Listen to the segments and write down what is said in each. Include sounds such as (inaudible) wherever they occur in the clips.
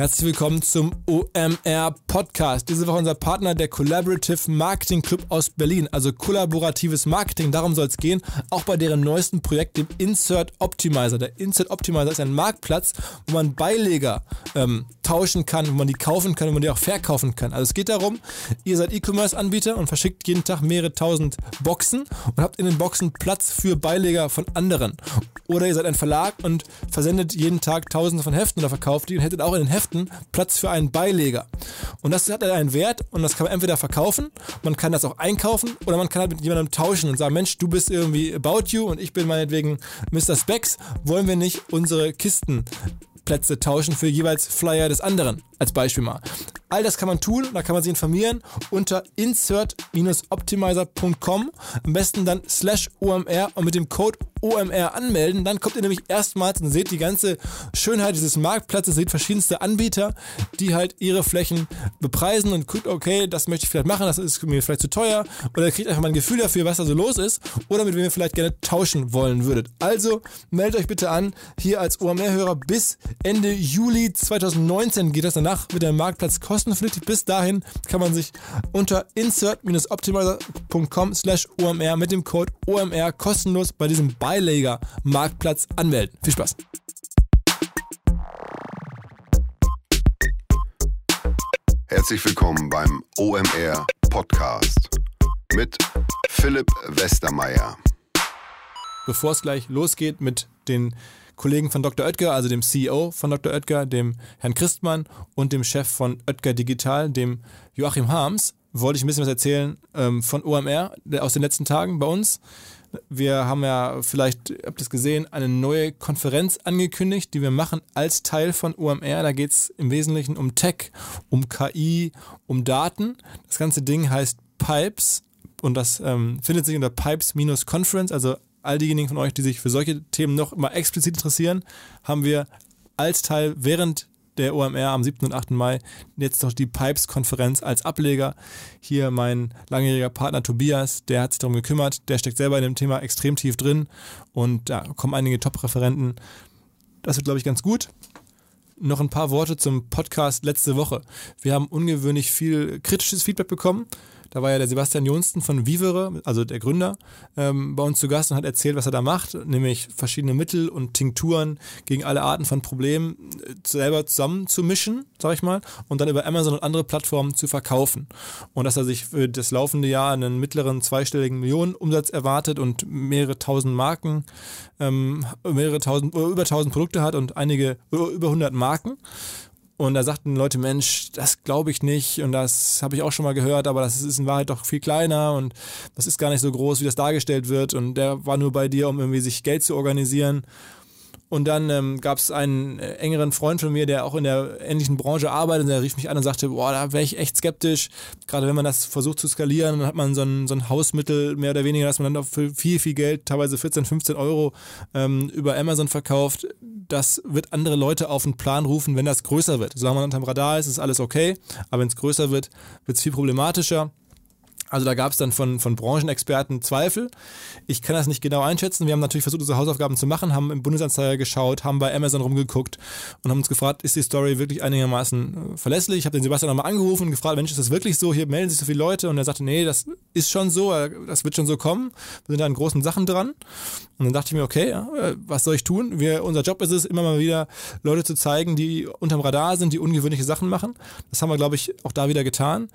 Herzlich willkommen zum OMR Podcast. Diese Woche unser Partner, der Collaborative Marketing Club aus Berlin, also kollaboratives Marketing. Darum soll es gehen, auch bei deren neuesten Projekt, dem Insert Optimizer. Der Insert Optimizer ist ein Marktplatz, wo man Beileger ähm, tauschen kann, wo man die kaufen kann, wo man die auch verkaufen kann. Also es geht darum, ihr seid E-Commerce-Anbieter und verschickt jeden Tag mehrere tausend Boxen und habt in den Boxen Platz für Beileger von anderen. Oder ihr seid ein Verlag und versendet jeden Tag tausende von Heften oder verkauft die und hättet auch in den Heften Heften Platz für einen Beileger. Und das hat einen Wert und das kann man entweder verkaufen, man kann das auch einkaufen oder man kann halt mit jemandem tauschen und sagen, Mensch, du bist irgendwie About You und ich bin meinetwegen Mr. Specs, wollen wir nicht unsere Kistenplätze tauschen für jeweils Flyer des anderen, als Beispiel mal. All das kann man tun, da kann man sich informieren unter insert-optimizer.com. Am besten dann slash OMR und mit dem Code OMR anmelden. Dann kommt ihr nämlich erstmals und seht die ganze Schönheit dieses Marktplatzes, seht verschiedenste Anbieter, die halt ihre Flächen bepreisen und guckt, okay, das möchte ich vielleicht machen, das ist mir vielleicht zu teuer. Oder ihr kriegt einfach mal ein Gefühl dafür, was da so los ist oder mit wem ihr vielleicht gerne tauschen wollen würdet. Also meldet euch bitte an, hier als OMR-Hörer bis Ende Juli 2019 geht das. Danach wird der Marktplatz kostenpflichtig. Bis dahin kann man sich unter insert-optimizer.com slash OMR mit dem Code OMR kostenlos bei diesem Buy Beileger Marktplatz anmelden. Viel Spaß! Herzlich willkommen beim OMR Podcast mit Philipp Westermeier. Bevor es gleich losgeht mit den Kollegen von Dr. Oetker, also dem CEO von Dr. Oetker, dem Herrn Christmann und dem Chef von Oetker Digital, dem Joachim Harms, wollte ich ein bisschen was erzählen ähm, von OMR aus den letzten Tagen bei uns. Wir haben ja, vielleicht habt ihr es gesehen, eine neue Konferenz angekündigt, die wir machen als Teil von OMR. Da geht es im Wesentlichen um Tech, um KI, um Daten. Das ganze Ding heißt Pipes und das ähm, findet sich unter Pipes-Conference. Also all diejenigen von euch, die sich für solche Themen noch mal explizit interessieren, haben wir als Teil während der OMR am 7. und 8. Mai jetzt noch die Pipes-Konferenz als Ableger. Hier mein langjähriger Partner Tobias, der hat sich darum gekümmert, der steckt selber in dem Thema extrem tief drin und da kommen einige Top-Referenten. Das wird, glaube ich, ganz gut. Noch ein paar Worte zum Podcast letzte Woche. Wir haben ungewöhnlich viel kritisches Feedback bekommen. Da war ja der Sebastian Johnston von Vivere, also der Gründer, ähm, bei uns zu Gast und hat erzählt, was er da macht, nämlich verschiedene Mittel und Tinkturen gegen alle Arten von Problemen äh, selber zusammenzumischen, sag ich mal, und dann über Amazon und andere Plattformen zu verkaufen. Und dass er sich für das laufende Jahr einen mittleren zweistelligen Millionenumsatz erwartet und mehrere tausend Marken, ähm, mehrere tausend, über tausend Produkte hat und einige über 100 Marken. Und da sagten Leute, Mensch, das glaube ich nicht und das habe ich auch schon mal gehört, aber das ist in Wahrheit doch viel kleiner und das ist gar nicht so groß, wie das dargestellt wird. Und der war nur bei dir, um irgendwie sich Geld zu organisieren. Und dann ähm, gab es einen äh, engeren Freund von mir, der auch in der ähnlichen Branche arbeitet, und der rief mich an und sagte, boah, da wäre ich echt skeptisch. Gerade wenn man das versucht zu skalieren, dann hat man so ein, so ein Hausmittel, mehr oder weniger, dass man dann auch für viel, viel Geld, teilweise 14, 15 Euro ähm, über Amazon verkauft. Das wird andere Leute auf den Plan rufen, wenn das größer wird. Solange man unterm Radar ist, ist alles okay. Aber wenn es größer wird, wird es viel problematischer. Also da gab es dann von, von Branchenexperten Zweifel. Ich kann das nicht genau einschätzen. Wir haben natürlich versucht, unsere Hausaufgaben zu machen, haben im Bundesanzeiger geschaut, haben bei Amazon rumgeguckt und haben uns gefragt, ist die Story wirklich einigermaßen äh, verlässlich? Ich habe den Sebastian nochmal angerufen und gefragt, Mensch, ist das wirklich so? Hier melden sich so viele Leute und er sagte, nee, das ist schon so, äh, das wird schon so kommen. Wir sind da an großen Sachen dran. Und dann dachte ich mir, okay, äh, was soll ich tun? Wir, unser Job ist es, immer mal wieder Leute zu zeigen, die unterm Radar sind, die ungewöhnliche Sachen machen. Das haben wir, glaube ich, auch da wieder getan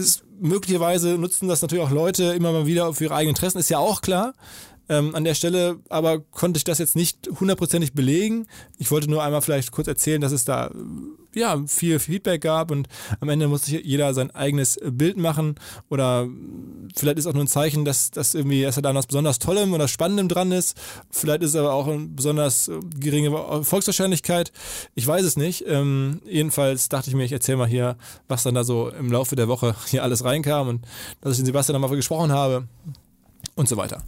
ist, möglicherweise nutzen das natürlich auch Leute immer mal wieder für ihre eigenen Interessen, ist ja auch klar. Ähm, an der Stelle aber konnte ich das jetzt nicht hundertprozentig belegen. Ich wollte nur einmal vielleicht kurz erzählen, dass es da ja, viel Feedback gab und am Ende musste jeder sein eigenes Bild machen oder vielleicht ist auch nur ein Zeichen, dass, dass irgendwie, dass er da was besonders Tollem oder Spannendem dran ist. Vielleicht ist es aber auch eine besonders geringe Volkswahrscheinlichkeit. Ich weiß es nicht. Ähm, jedenfalls dachte ich mir, ich erzähle mal hier, was dann da so im Laufe der Woche (laughs) hier alles reinkam und dass ich den Sebastian nochmal gesprochen habe und so weiter.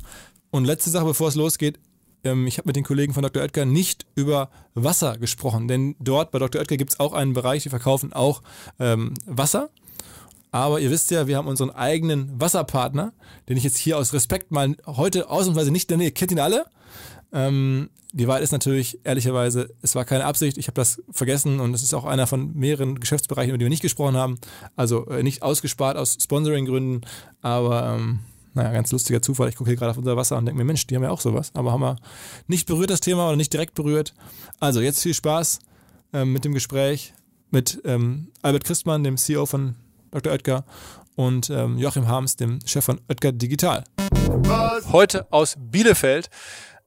Und letzte Sache, bevor es losgeht. Ähm, ich habe mit den Kollegen von Dr. Oetker nicht über Wasser gesprochen, denn dort bei Dr. Oetker gibt es auch einen Bereich, die verkaufen auch ähm, Wasser. Aber ihr wisst ja, wir haben unseren eigenen Wasserpartner, den ich jetzt hier aus Respekt mal heute ausnahmsweise nicht nenne. Ihr kennt ihn alle. Ähm, die Wahrheit ist natürlich, ehrlicherweise, es war keine Absicht. Ich habe das vergessen und es ist auch einer von mehreren Geschäftsbereichen, über die wir nicht gesprochen haben. Also äh, nicht ausgespart aus Sponsoring-Gründen, aber ähm, naja, ganz lustiger Zufall. Ich gucke hier gerade auf unser Wasser und denke mir, Mensch, die haben ja auch sowas. Aber haben wir nicht berührt das Thema oder nicht direkt berührt. Also jetzt viel Spaß ähm, mit dem Gespräch mit ähm, Albert Christmann, dem CEO von Dr. Oetker und ähm, Joachim Harms, dem Chef von Oetker Digital. Heute aus Bielefeld.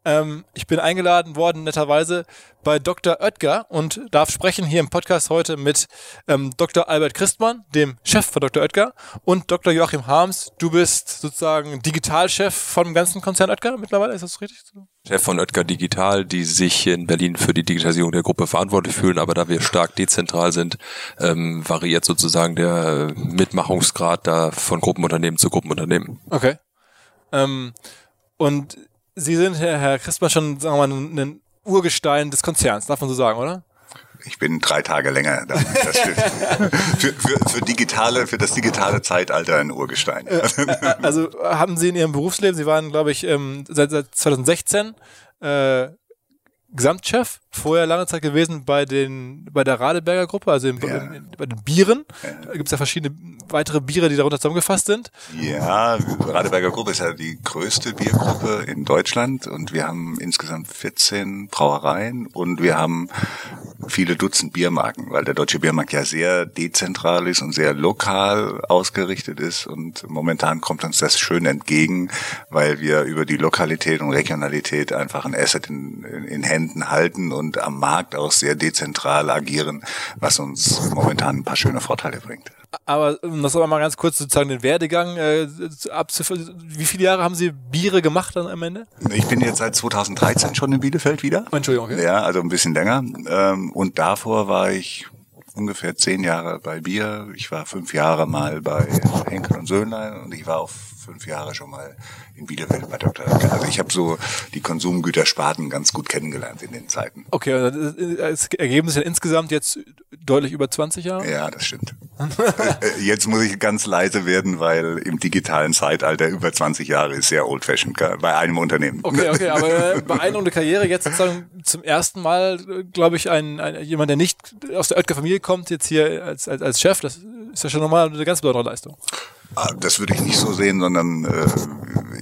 Ähm, ich bin eingeladen worden, netterweise, bei Dr. Oetker und darf sprechen hier im Podcast heute mit ähm, Dr. Albert Christmann, dem Chef von Dr. Oetker, und Dr. Joachim Harms. Du bist sozusagen Digitalchef vom ganzen Konzern Oetker mittlerweile, ist das richtig? Chef von Oetker Digital, die sich in Berlin für die Digitalisierung der Gruppe verantwortlich fühlen, aber da wir stark dezentral sind, ähm, variiert sozusagen der Mitmachungsgrad da von Gruppenunternehmen zu Gruppenunternehmen. Okay. Ähm, und Sie sind, Herr, Herr Christmann, schon, sagen wir mal, ein Urgestein des Konzerns, darf man so sagen, oder? Ich bin drei Tage länger da. für, für, für, digitale, für das digitale Zeitalter ein Urgestein. Also haben Sie in Ihrem Berufsleben, Sie waren, glaube ich, ähm, seit, seit 2016 äh, Gesamtchef, vorher lange Zeit gewesen bei den bei der Radeberger Gruppe, also im, ja. in, bei den Bieren. Da gibt es ja verschiedene weitere Biere, die darunter zusammengefasst sind. Ja, Radeberger Gruppe ist ja die größte Biergruppe in Deutschland und wir haben insgesamt 14 Brauereien und wir haben viele Dutzend Biermarken, weil der deutsche Biermarkt ja sehr dezentral ist und sehr lokal ausgerichtet ist und momentan kommt uns das schön entgegen, weil wir über die Lokalität und Regionalität einfach ein Asset in, in Händen Händen halten und am Markt auch sehr dezentral agieren, was uns momentan ein paar schöne Vorteile bringt. Aber um das aber mal ganz kurz sozusagen den Werdegang äh, abzuführen. Wie viele Jahre haben Sie Biere gemacht dann am Ende? Ich bin jetzt seit 2013 schon in Bielefeld wieder. Entschuldigung. Okay. Ja, also ein bisschen länger. Ähm, und davor war ich ungefähr zehn Jahre bei Bier. Ich war fünf Jahre mal bei Henkel und Söhnlein und ich war auch fünf Jahre schon mal in Bielefeld bei Dr. Oetker. Also ich habe so die Konsumgütersparten ganz gut kennengelernt in den Zeiten. Okay, es ergeben sich ja insgesamt jetzt deutlich über 20 Jahre? Ja, das stimmt. Äh, jetzt muss ich ganz leise werden, weil im digitalen Zeitalter über 20 Jahre ist sehr old-fashioned bei einem Unternehmen. Okay, okay, aber äh, beeindruckende Karriere jetzt sozusagen zum ersten Mal, glaube ich, ein, ein, jemand, der nicht aus der Oetker-Familie kommt, jetzt hier als, als, als Chef, das ist ja schon nochmal eine ganz besondere Leistung. Ah, das würde ich nicht so sehen, sondern äh,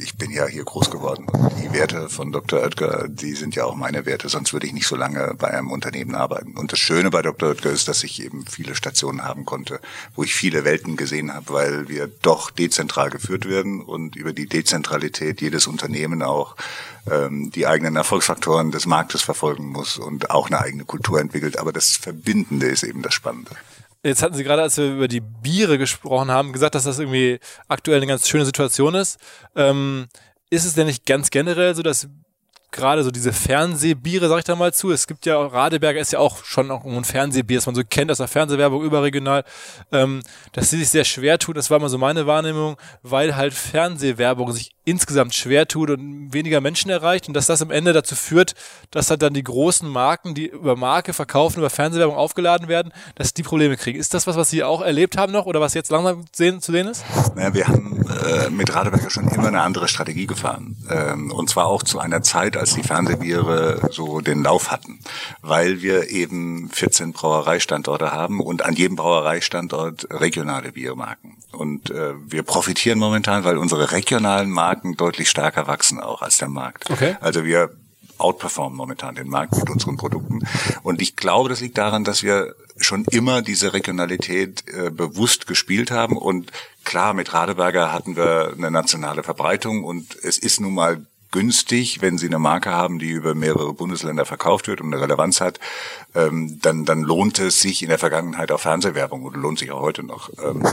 ich bin ja hier groß geworden. Die Werte von Dr. Oetker, die sind ja auch meine Werte, sonst würde ich nicht so lange bei einem Unternehmen arbeiten. Und das Schöne bei Dr. Oetker ist, dass ich eben viele Stationen haben konnte, wo ich viele Welten gesehen habe, weil wir doch dezentral geführt werden und über die Dezentralität jedes Unternehmen auch ähm, die eigenen Erfolgsfaktoren des Marktes verfolgen muss und auch eine eigene Kultur entwickelt. Aber das Verbindende ist eben das Spannende. Jetzt hatten Sie gerade, als wir über die Biere gesprochen haben, gesagt, dass das irgendwie aktuell eine ganz schöne Situation ist. Ähm, ist es denn nicht ganz generell so, dass gerade so diese Fernsehbiere, sag ich da mal zu. Es gibt ja Radeberger ist ja auch schon auch ein Fernsehbier, das man so kennt aus der Fernsehwerbung überregional, ähm, dass sie sich sehr schwer tut, das war mal so meine Wahrnehmung, weil halt Fernsehwerbung sich insgesamt schwer tut und weniger Menschen erreicht und dass das am Ende dazu führt, dass halt dann die großen Marken, die über Marke verkaufen, über Fernsehwerbung aufgeladen werden, dass die Probleme kriegen. Ist das was, was Sie auch erlebt haben noch oder was jetzt langsam sehen, zu sehen ist? Naja, wir haben äh, mit Radeberger schon immer eine andere Strategie gefahren. Ähm, und zwar auch zu einer Zeit, als die Fernsehbiere so den Lauf hatten, weil wir eben 14 Brauereistandorte haben und an jedem Brauereistandort regionale Biermarken. Und äh, wir profitieren momentan, weil unsere regionalen Marken deutlich stärker wachsen auch als der Markt. Okay. Also wir outperformen momentan den Markt mit unseren Produkten. Und ich glaube, das liegt daran, dass wir schon immer diese Regionalität äh, bewusst gespielt haben. Und klar, mit Radeberger hatten wir eine nationale Verbreitung und es ist nun mal günstig, wenn Sie eine Marke haben, die über mehrere Bundesländer verkauft wird und eine Relevanz hat, ähm, dann, dann lohnt es sich in der Vergangenheit auch Fernsehwerbung oder lohnt sich auch heute noch. Ähm,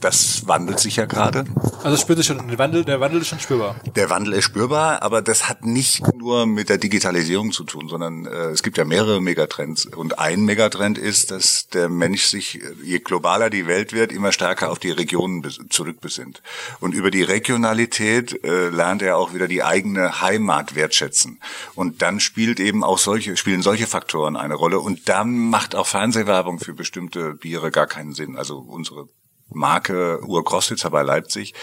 das wandelt sich ja gerade. Also spürt es schon, der Wandel, der Wandel ist schon spürbar. Der Wandel ist spürbar, aber das hat nicht nur mit der Digitalisierung zu tun, sondern äh, es gibt ja mehrere Megatrends. Und ein Megatrend ist, dass der Mensch sich, je globaler die Welt wird, immer stärker auf die Regionen zurückbesinnt. Und über die Regionalität äh, lernt er auch wieder die eigene eigene Heimat wertschätzen. Und dann spielt eben auch solche, spielen solche Faktoren eine Rolle. Und dann macht auch Fernsehwerbung für bestimmte Biere gar keinen Sinn. Also unsere Marke Urkostitzer bei Leipzig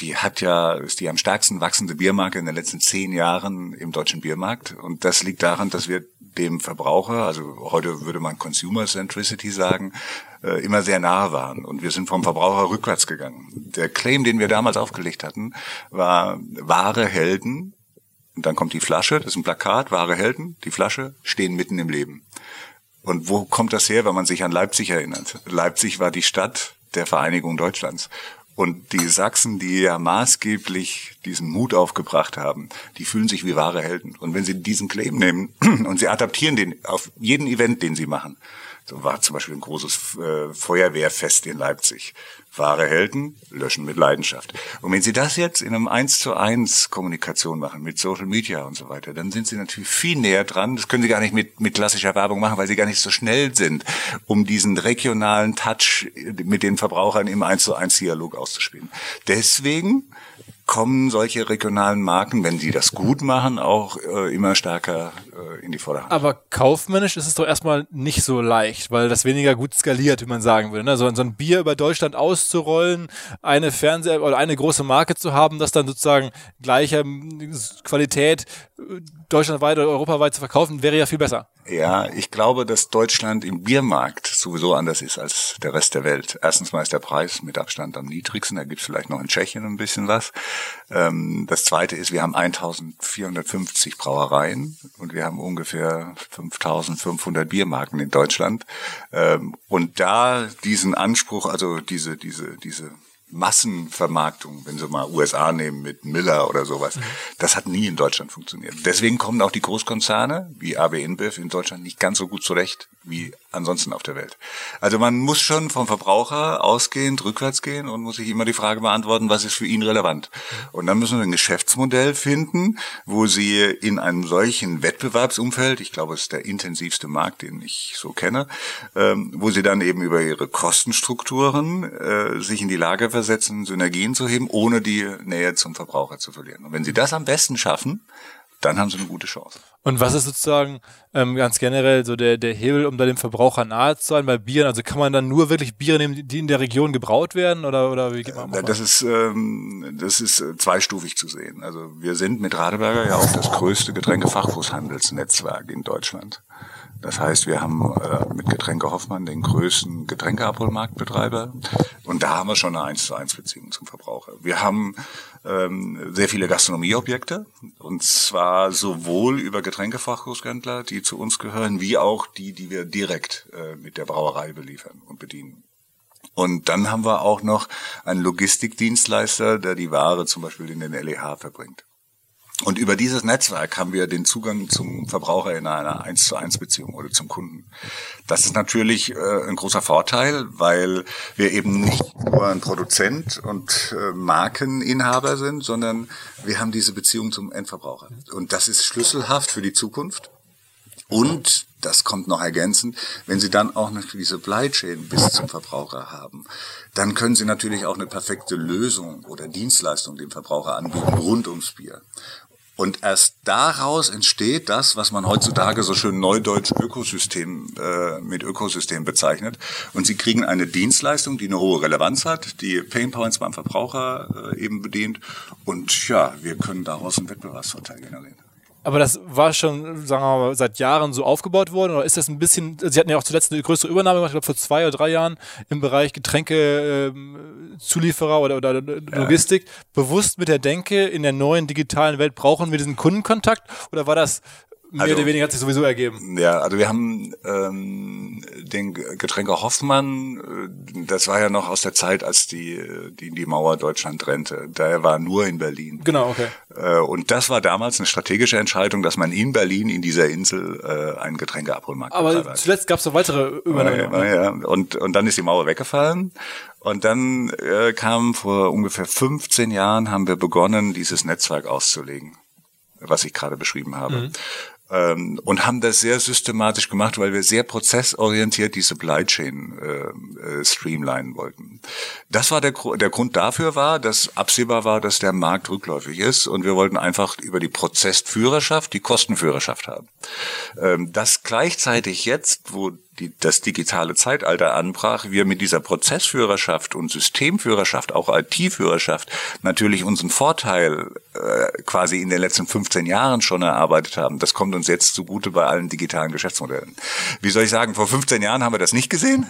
die hat ja, ist die am stärksten wachsende Biermarke in den letzten zehn Jahren im deutschen Biermarkt. Und das liegt daran, dass wir dem Verbraucher, also heute würde man Consumer Centricity sagen, äh, immer sehr nahe waren. Und wir sind vom Verbraucher rückwärts gegangen. Der Claim, den wir damals aufgelegt hatten, war wahre Helden. Und dann kommt die Flasche, das ist ein Plakat, wahre Helden, die Flasche stehen mitten im Leben. Und wo kommt das her, wenn man sich an Leipzig erinnert? Leipzig war die Stadt der Vereinigung Deutschlands. Und die Sachsen, die ja maßgeblich diesen Mut aufgebracht haben, die fühlen sich wie wahre Helden. Und wenn sie diesen Claim nehmen (clears throat) und sie adaptieren den auf jeden Event, den sie machen, so war zum Beispiel ein großes äh, Feuerwehrfest in Leipzig. Wahre Helden löschen mit Leidenschaft. Und wenn Sie das jetzt in einem eins zu eins Kommunikation machen mit Social Media und so weiter, dann sind Sie natürlich viel näher dran. Das können Sie gar nicht mit, mit klassischer Werbung machen, weil Sie gar nicht so schnell sind, um diesen regionalen Touch mit den Verbrauchern im eins zu eins Dialog auszuspielen. Deswegen kommen solche regionalen Marken, wenn sie das gut machen, auch äh, immer stärker äh, in die Vorderhand. Aber kaufmännisch ist es doch erstmal nicht so leicht, weil das weniger gut skaliert, wie man sagen würde. Ne? So, so ein Bier über Deutschland auszurollen, eine Fernseher oder eine große Marke zu haben, das dann sozusagen gleicher Qualität äh, deutschlandweit oder europaweit zu verkaufen, wäre ja viel besser. Ja, ich glaube, dass Deutschland im Biermarkt sowieso anders ist als der Rest der Welt. Erstens mal ist der Preis mit Abstand am niedrigsten, da gibt's vielleicht noch in Tschechien ein bisschen was. Ähm, das zweite ist, wir haben 1450 Brauereien und wir haben ungefähr 5500 Biermarken in Deutschland. Ähm, und da diesen Anspruch, also diese, diese, diese Massenvermarktung, wenn Sie mal USA nehmen mit Miller oder sowas, das hat nie in Deutschland funktioniert. Deswegen kommen auch die Großkonzerne wie AB InBev in Deutschland nicht ganz so gut zurecht wie ansonsten auf der Welt. Also man muss schon vom Verbraucher ausgehend rückwärts gehen und muss sich immer die Frage beantworten, was ist für ihn relevant. Und dann müssen wir ein Geschäftsmodell finden, wo sie in einem solchen Wettbewerbsumfeld, ich glaube, es ist der intensivste Markt, den ich so kenne, ähm, wo sie dann eben über ihre Kostenstrukturen äh, sich in die Lage versetzen, Synergien zu heben, ohne die Nähe zum Verbraucher zu verlieren. Und wenn sie das am besten schaffen, dann haben sie eine gute Chance. Und was ist sozusagen ähm, ganz generell so der, der Hebel, um da dem Verbraucher nahe zu sein bei Bieren? Also kann man dann nur wirklich Biere nehmen, die in der Region gebraut werden oder, oder wie geht man äh, Das ist, ähm, das ist äh, zweistufig zu sehen. Also wir sind mit Radeberger ja auch das größte Getränkefachgroßhandelsnetzwerk in Deutschland. Das heißt, wir haben äh, mit Getränke Hoffmann den größten Getränkeabholmarktbetreiber und da haben wir schon eine 1 zu 1 Beziehung zum Verbraucher. Wir haben ähm, sehr viele Gastronomieobjekte und zwar sowohl über Getränkefachgroßhändler, die zu uns gehören, wie auch die, die wir direkt äh, mit der Brauerei beliefern und bedienen. Und dann haben wir auch noch einen Logistikdienstleister, der die Ware zum Beispiel in den LEH verbringt. Und über dieses Netzwerk haben wir den Zugang zum Verbraucher in einer 1 zu 1 Beziehung oder zum Kunden. Das ist natürlich äh, ein großer Vorteil, weil wir eben nicht nur ein Produzent und äh, Markeninhaber sind, sondern wir haben diese Beziehung zum Endverbraucher. Und das ist schlüsselhaft für die Zukunft. Und das kommt noch ergänzend, wenn Sie dann auch noch diese Chain bis zum Verbraucher haben, dann können Sie natürlich auch eine perfekte Lösung oder Dienstleistung dem Verbraucher anbieten rund ums Bier. Und erst daraus entsteht das, was man heutzutage so schön neudeutsch Ökosystem äh, mit Ökosystem bezeichnet. Und sie kriegen eine Dienstleistung, die eine hohe Relevanz hat, die Painpoints beim Verbraucher äh, eben bedient. Und ja, wir können daraus einen Wettbewerbsvorteil generieren. Aber das war schon, sagen wir mal, seit Jahren so aufgebaut worden? Oder ist das ein bisschen, Sie hatten ja auch zuletzt eine größere Übernahme gemacht, ich glaube vor zwei oder drei Jahren im Bereich Getränkezulieferer ähm, oder, oder Logistik. Ja. Bewusst mit der Denke, in der neuen digitalen Welt brauchen wir diesen Kundenkontakt? Oder war das mehr also, oder weniger hat sich sowieso ergeben. Ja, also wir haben ähm, den Getränke Hoffmann, äh, das war ja noch aus der Zeit, als die die, die Mauer Deutschland trennte. Daher war nur in Berlin. Genau, okay. Äh, und das war damals eine strategische Entscheidung, dass man in Berlin, in dieser Insel, äh, einen Getränkeabholmarkt Aber hat. zuletzt gab es noch weitere Übernahmen. Ja, ja, und, und dann ist die Mauer weggefallen. Und dann äh, kam vor ungefähr 15 Jahren, haben wir begonnen, dieses Netzwerk auszulegen was ich gerade beschrieben habe. Mhm ähm, und haben das sehr systematisch gemacht, weil wir sehr prozessorientiert die Supply Chain äh, äh, streamlinen wollten. Das war der, der Grund dafür war, dass absehbar war, dass der Markt rückläufig ist und wir wollten einfach über die Prozessführerschaft die Kostenführerschaft haben. Ähm, das gleichzeitig jetzt, wo die, das digitale Zeitalter anbrach, wir mit dieser Prozessführerschaft und Systemführerschaft, auch IT-Führerschaft, natürlich unseren Vorteil äh, quasi in den letzten 15 Jahren schon erarbeitet haben. Das kommt uns jetzt zugute bei allen digitalen Geschäftsmodellen. Wie soll ich sagen, vor 15 Jahren haben wir das nicht gesehen,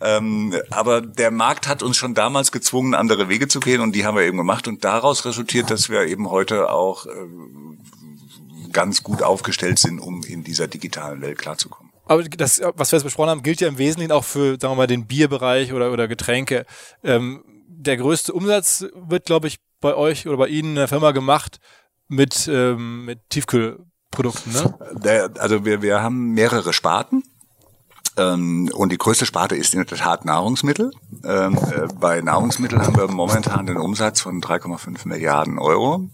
ähm, aber der Markt hat uns schon damals gezwungen, andere Wege zu gehen und die haben wir eben gemacht und daraus resultiert, dass wir eben heute auch äh, ganz gut aufgestellt sind, um in dieser digitalen Welt klarzukommen. Aber das, was wir jetzt besprochen haben, gilt ja im Wesentlichen auch für, sagen wir mal, den Bierbereich oder, oder Getränke. Ähm, der größte Umsatz wird, glaube ich, bei euch oder bei Ihnen in der Firma gemacht mit, ähm, mit Tiefkühlprodukten, ne? Also wir, wir haben mehrere Sparten. Ähm, und die größte Sparte ist in der Tat Nahrungsmittel. Ähm, äh, bei Nahrungsmitteln haben wir momentan den Umsatz von 3,5 Milliarden Euro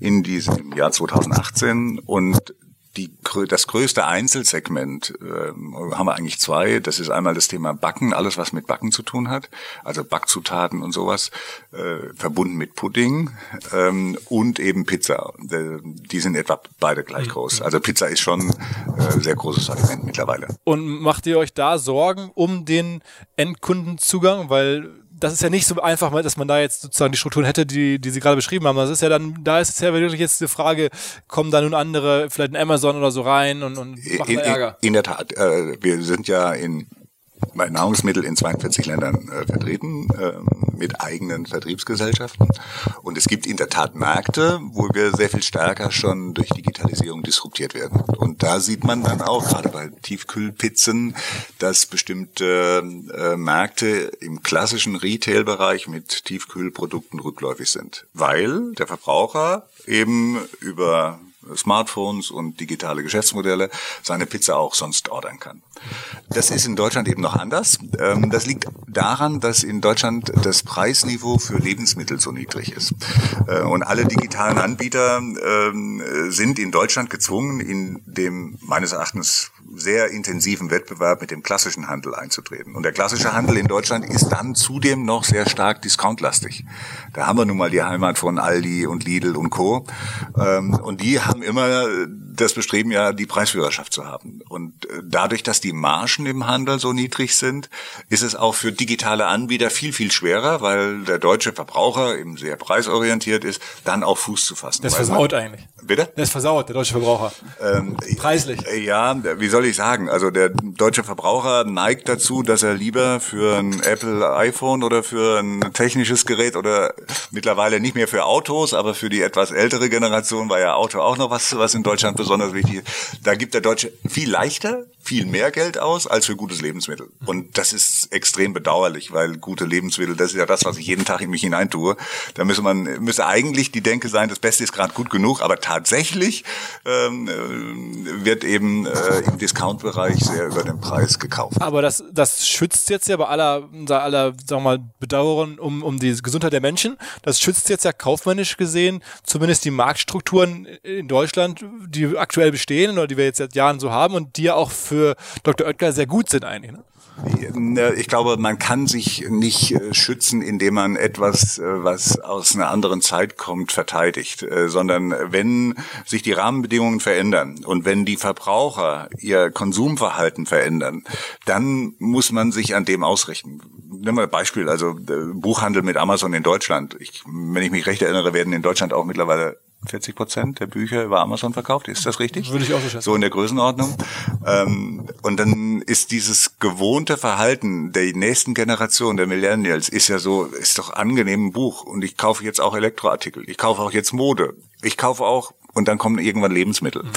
in diesem Jahr 2018 und die, das größte Einzelsegment äh, haben wir eigentlich zwei. Das ist einmal das Thema Backen, alles was mit Backen zu tun hat, also Backzutaten und sowas, äh, verbunden mit Pudding ähm, und eben Pizza. Die sind etwa beide gleich mhm. groß. Also Pizza ist schon äh, sehr großes Sortiment mittlerweile. Und macht ihr euch da Sorgen um den Endkundenzugang, weil das ist ja nicht so einfach, dass man da jetzt sozusagen die Strukturen hätte, die, die Sie gerade beschrieben haben. Das ist ja dann, da ist es ja wirklich jetzt die Frage, kommen da nun andere, vielleicht in Amazon oder so rein und, und machen in, Ärger? In, in der Tat, äh, wir sind ja in Nahrungsmittel in 42 Ländern äh, vertreten äh, mit eigenen Vertriebsgesellschaften. Und es gibt in der Tat Märkte, wo wir sehr viel stärker schon durch Digitalisierung disruptiert werden. Und da sieht man dann auch, gerade bei Tiefkühlpizzen, dass bestimmte äh, Märkte im klassischen Retail-Bereich mit Tiefkühlprodukten rückläufig sind, weil der Verbraucher eben über Smartphones und digitale Geschäftsmodelle seine Pizza auch sonst ordern kann. Das ist in Deutschland eben noch anders. Ähm, das liegt daran, dass in Deutschland das Preisniveau für Lebensmittel so niedrig ist. Äh, und alle digitalen Anbieter ähm, sind in Deutschland gezwungen, in dem meines Erachtens sehr intensiven Wettbewerb mit dem klassischen Handel einzutreten. Und der klassische Handel in Deutschland ist dann zudem noch sehr stark discountlastig. Da haben wir nun mal die Heimat von Aldi und Lidl und Co. Ähm, und die haben immer das Bestreben, ja die Preisführerschaft zu haben. Und äh, dadurch, dass die Margen im Handel so niedrig sind, ist es auch für digitale Anbieter viel, viel schwerer, weil der deutsche Verbraucher eben sehr preisorientiert ist, dann auch Fuß zu fassen. Das versaut eigentlich. Bitte? Das versaut, der deutsche Verbraucher. Ähm, Preislich. Ja, wie soll ich sagen? Also der deutsche Verbraucher neigt dazu, dass er lieber für ein Apple iPhone oder für ein technisches Gerät oder mittlerweile nicht mehr für Autos, aber für die etwas ältere Generation war ja Auto auch noch was, was in Deutschland besonders wichtig. Da gibt der Deutsche viel leichter viel mehr Geld aus als für gutes Lebensmittel. Und das ist extrem bedauerlich, weil gute Lebensmittel, das ist ja das, was ich jeden Tag in mich hineintue. Da müsste man, müsste eigentlich die Denke sein, das Beste ist gerade gut genug, aber tatsächlich ähm, äh, wird eben äh, im Discount-Bereich sehr über den Preis gekauft. Aber das, das schützt jetzt ja bei aller, aller, sagen wir mal, Bedauerung um, um die Gesundheit der Menschen. Das schützt jetzt ja kaufmännisch gesehen zumindest die Marktstrukturen in Deutschland, die aktuell bestehen oder die wir jetzt seit Jahren so haben und die ja auch für Dr. Oetker sehr gut sind eigentlich. Ne? Ich glaube, man kann sich nicht äh, schützen, indem man etwas, äh, was aus einer anderen Zeit kommt, verteidigt, äh, sondern wenn sich die Rahmenbedingungen verändern und wenn die Verbraucher ihr Konsumverhalten verändern, dann muss man sich an dem ausrichten. Nehmen wir ein Beispiel, also Buchhandel mit Amazon in Deutschland. Ich, wenn ich mich recht erinnere, werden in Deutschland auch mittlerweile 40 Prozent der Bücher über Amazon verkauft. Ist das richtig? Würde ich auch so schätzen. So in der Größenordnung. Ähm, und dann ist dieses gewohnte Verhalten der nächsten Generation, der Millennials, ist ja so, ist doch angenehm ein Buch. Und ich kaufe jetzt auch Elektroartikel. Ich kaufe auch jetzt Mode. Ich kaufe auch, und dann kommen irgendwann Lebensmittel. Mhm.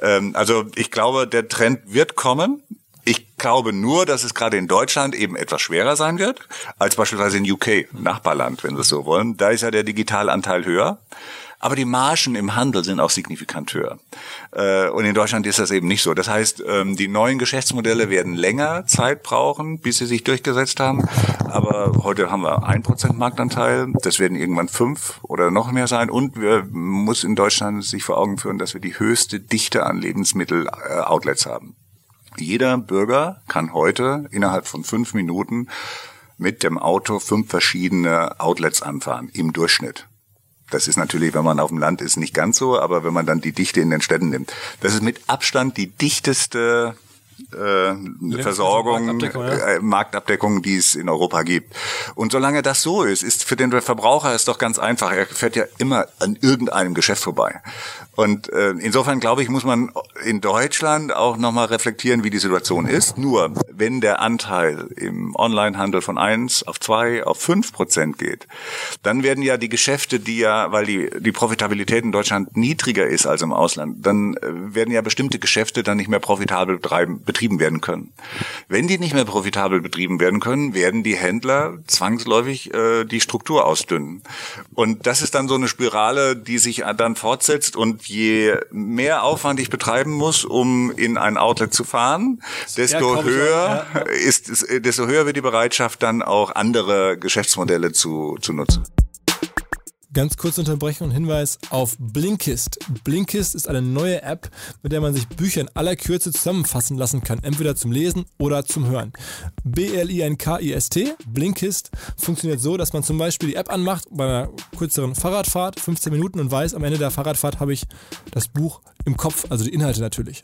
Ähm, also ich glaube, der Trend wird kommen. Ich glaube nur, dass es gerade in Deutschland eben etwas schwerer sein wird, als beispielsweise in UK, Nachbarland, wenn Sie es so wollen. Da ist ja der Digitalanteil höher. Aber die Margen im Handel sind auch signifikant höher. Äh, und in Deutschland ist das eben nicht so. Das heißt, ähm, die neuen Geschäftsmodelle werden länger Zeit brauchen, bis sie sich durchgesetzt haben. Aber heute haben wir ein Prozent Marktanteil. Das werden irgendwann fünf oder noch mehr sein. Und wir muss in Deutschland sich vor Augen führen, dass wir die höchste Dichte an Lebensmittel-Outlets haben. Jeder Bürger kann heute innerhalb von fünf Minuten mit dem Auto fünf verschiedene Outlets anfahren, im Durchschnitt. Das ist natürlich, wenn man auf dem Land ist, nicht ganz so, aber wenn man dann die Dichte in den Städten nimmt. Das ist mit Abstand die dichteste äh, Versorgung, Marktabdeckung, ja. äh, Marktabdeckung, die es in Europa gibt. Und solange das so ist, ist für den Verbraucher ist doch ganz einfach. Er fährt ja immer an irgendeinem Geschäft vorbei. Und äh, insofern glaube ich, muss man in Deutschland auch nochmal reflektieren, wie die Situation ist. Nur wenn der Anteil im Onlinehandel von eins auf zwei auf fünf Prozent geht, dann werden ja die Geschäfte, die ja, weil die, die Profitabilität in Deutschland niedriger ist als im Ausland, dann äh, werden ja bestimmte Geschäfte dann nicht mehr profitabel betreiben, betrieben werden können. Wenn die nicht mehr profitabel betrieben werden können, werden die Händler zwangsläufig äh, die Struktur ausdünnen. Und das ist dann so eine Spirale, die sich dann fortsetzt und je mehr Aufwand ich betreiben muss, um in ein Outlet zu fahren, desto schon, höher ja. ist es, desto höher wird die Bereitschaft, dann auch andere Geschäftsmodelle zu, zu nutzen. Ganz kurze Unterbrechung und Hinweis auf Blinkist. Blinkist ist eine neue App, mit der man sich Bücher in aller Kürze zusammenfassen lassen kann, entweder zum Lesen oder zum Hören. B-L-I-N-K-I-S-T, Blinkist, funktioniert so, dass man zum Beispiel die App anmacht bei einer kürzeren Fahrradfahrt, 15 Minuten und weiß, am Ende der Fahrradfahrt habe ich das Buch im Kopf, also die Inhalte natürlich.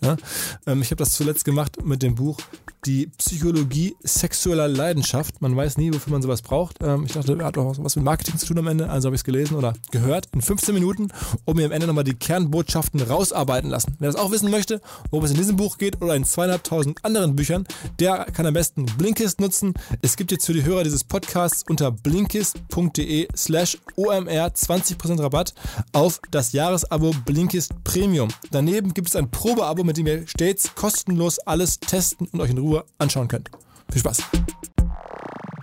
Ähm, ich habe das zuletzt gemacht mit dem Buch Die Psychologie sexueller Leidenschaft. Man weiß nie, wofür man sowas braucht. Ähm, ich dachte, hat auch was mit Marketing zu tun am Ende, also habe ich es gelesen oder gehört in 15 Minuten und mir am Ende nochmal die Kernbotschaften rausarbeiten lassen. Wer das auch wissen möchte, worum es in diesem Buch geht oder in zweieinhalbtausend anderen Büchern, der kann am besten Blinkist nutzen. Es gibt jetzt für die Hörer dieses Podcasts unter blinkist.de slash OMR 20% Rabatt auf das Jahresabo Blinkist Premium. Daneben gibt es ein Probeabo, mit dem ihr stets kostenlos alles testen und euch in Ruhe anschauen könnt. Viel Spaß!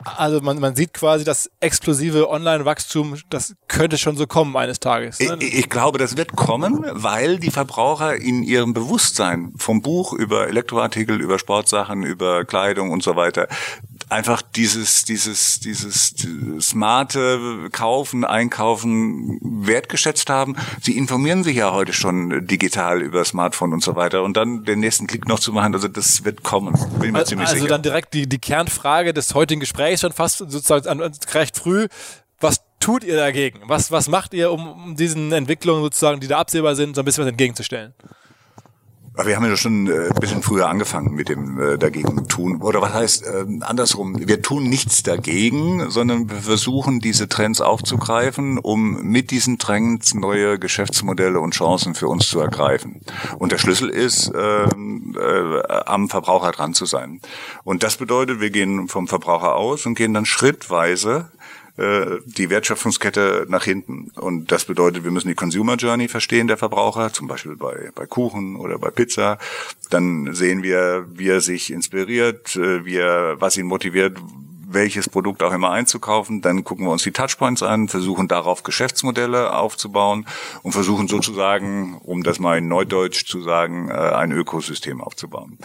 Also man, man sieht quasi das explosive Online-Wachstum, das könnte schon so kommen eines Tages. Ne? Ich, ich glaube, das wird kommen, weil die Verbraucher in ihrem Bewusstsein vom Buch über Elektroartikel, über Sportsachen, über Kleidung und so weiter einfach dieses, dieses, dieses smarte Kaufen, Einkaufen wertgeschätzt haben. Sie informieren sich ja heute schon digital über Smartphone und so weiter. Und dann den nächsten Klick noch zu machen, also das wird kommen. Bin mir Also, ziemlich also sicher. dann direkt die, die Kernfrage des heutigen Gesprächs schon fast sozusagen an- recht früh. Was tut ihr dagegen? Was, was macht ihr, um, um diesen Entwicklungen sozusagen, die da absehbar sind, so ein bisschen was entgegenzustellen? Wir haben ja schon äh, ein bisschen früher angefangen mit dem äh, dagegen tun. Oder was heißt äh, andersrum? Wir tun nichts dagegen, sondern wir versuchen, diese Trends aufzugreifen, um mit diesen Trends neue Geschäftsmodelle und Chancen für uns zu ergreifen. Und der Schlüssel ist, ähm, äh, am Verbraucher dran zu sein. Und das bedeutet, wir gehen vom Verbraucher aus und gehen dann schrittweise äh, die Wertschöpfungskette nach hinten. Und das bedeutet, wir müssen die Consumer Journey verstehen, der Verbraucher, zum Beispiel bei, bei Kuchen oder bei Pizza. Dann sehen wir, wie er sich inspiriert, äh, wie er, was ihn motiviert, welches Produkt auch immer einzukaufen. Dann gucken wir uns die Touchpoints an, versuchen darauf Geschäftsmodelle aufzubauen und versuchen sozusagen, um das mal in Neudeutsch zu sagen, äh, ein Ökosystem aufzubauen.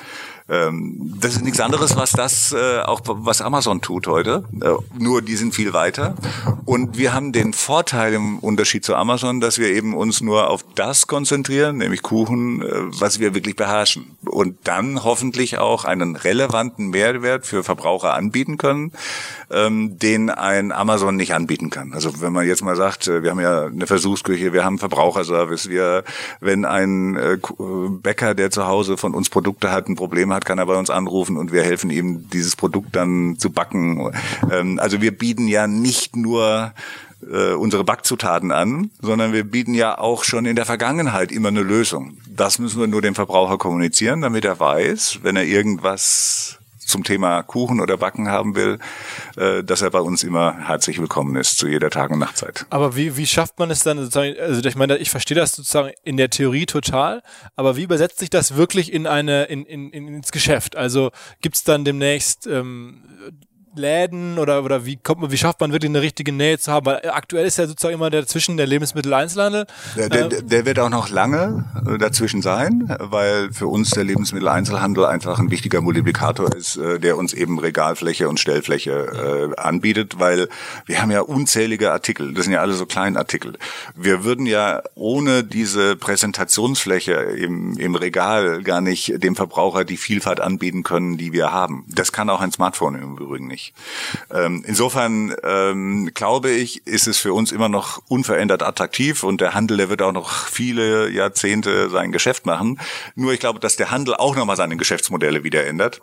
Ähm, Das ist nichts anderes, was das äh, auch was Amazon tut heute. Äh, Nur die sind viel weiter. Und wir haben den Vorteil im Unterschied zu Amazon, dass wir eben uns nur auf das konzentrieren, nämlich Kuchen, was wir wirklich beherrschen. Und dann hoffentlich auch einen relevanten Mehrwert für Verbraucher anbieten können, ähm, den ein Amazon nicht anbieten kann. Also wenn man jetzt mal sagt, äh, wir haben ja eine Versuchsküche, wir haben Verbraucherservice, wir, wenn ein äh, Ku- Bäcker, der zu Hause von uns Produkte hat, ein Problem hat, kann er bei uns anrufen und wir helfen ihm, dieses Produkt dann zu backen. Ähm, also wir bieten ja nicht nur äh, unsere Backzutaten an, sondern wir bieten ja auch schon in der Vergangenheit immer eine Lösung. Das müssen wir nur dem Verbraucher kommunizieren, damit er weiß, wenn er irgendwas zum Thema Kuchen oder Backen haben will, äh, dass er bei uns immer herzlich willkommen ist zu jeder Tag- und Nachtzeit. Aber wie, wie schafft man es dann sozusagen, also ich meine, ich verstehe das sozusagen in der Theorie total, aber wie übersetzt sich das wirklich in eine, in, in, in, ins Geschäft? Also gibt's dann demnächst ähm, Läden oder, oder wie kommt man, wie schafft man wirklich eine richtige Nähe zu haben? Weil aktuell ist ja sozusagen immer dazwischen der Lebensmitteleinzelhandel. Der, der, der wird auch noch lange äh, dazwischen sein, weil für uns der Lebensmitteleinzelhandel einfach ein wichtiger Multiplikator ist, äh, der uns eben Regalfläche und Stellfläche äh, anbietet, weil wir haben ja unzählige Artikel, das sind ja alle so Kleinartikel. Wir würden ja ohne diese Präsentationsfläche im, im Regal gar nicht dem Verbraucher die Vielfalt anbieten können, die wir haben. Das kann auch ein Smartphone im Übrigen nicht. Ähm, insofern ähm, glaube ich, ist es für uns immer noch unverändert attraktiv und der Handel, der wird auch noch viele Jahrzehnte sein Geschäft machen. Nur ich glaube, dass der Handel auch nochmal seine Geschäftsmodelle wieder ändert.